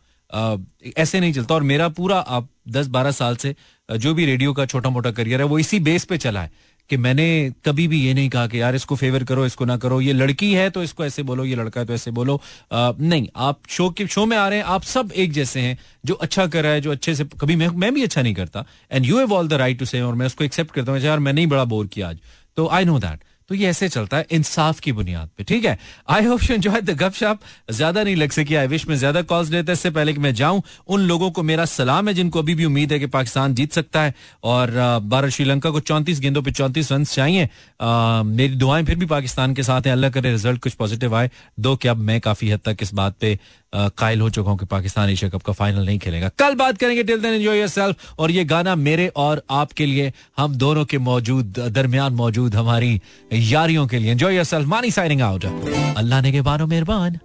ऐसे नहीं चलता। और मेरा पूरा आप दस बारह साल से जो भी रेडियो का छोटा मोटा करियर है, वो इसी बेस पे चला है। कि मैंने कभी भी ये नहीं कहा कि यार इसको फेवर करो इसको ना करो। ये लड़की है तो इसको ऐसे बोलो ये लड़का है तो ऐसे बोलो। आ, नहीं आप शो के शो में आ रहे हैं आप सब एक जैसे हैं जो अच्छा कर रहा है जो अच्छे से कभी मैं मैं भी अच्छा नहीं करता। And you have all the right to say और मैं उसको एक्सेप्ट करता हूँ यार मैंने ही बड़ा बोर किया आज। तो आई नो दैट तो ये ऐसे चलता है इंसाफ की बुनियाद पे ठीक है? I hope you enjoy the गपशप ज़्यादा नहीं लग सकी आई विश में ज़्यादा कॉल्स लेते इससे पहले कि मैं जाऊँ उन लोगों को मेरा सलाम है जिनको अभी भी उम्मीद है कि पाकिस्तान जीत सकता है। और भारत श्रीलंका को चौंतीस गेंदों पर चौंतीस रन चाहिए। अ, मेरी दुआएँ फिर भी पाकिस्तान के साथ हैं। अल्लाह करे रिज़ल्ट कुछ पॉजिटिव आए। दो कि अब मैं काफ़ी हद तक इस बात पे कायल हो चुका हूँ कि पाकिस्तान एशिया कप का फाइनल नहीं खेलेगा। कल बात करेंगे टिल देन एंजॉय योरसेल्फ और ये गाना मेरे और आपके लिए, हम दोनों के मौजूद, दरमियान मौजूद हमारी यारियों के लिए। Enjoy yourself Mani signing out अल्लाह ने के बारो मेहरबान।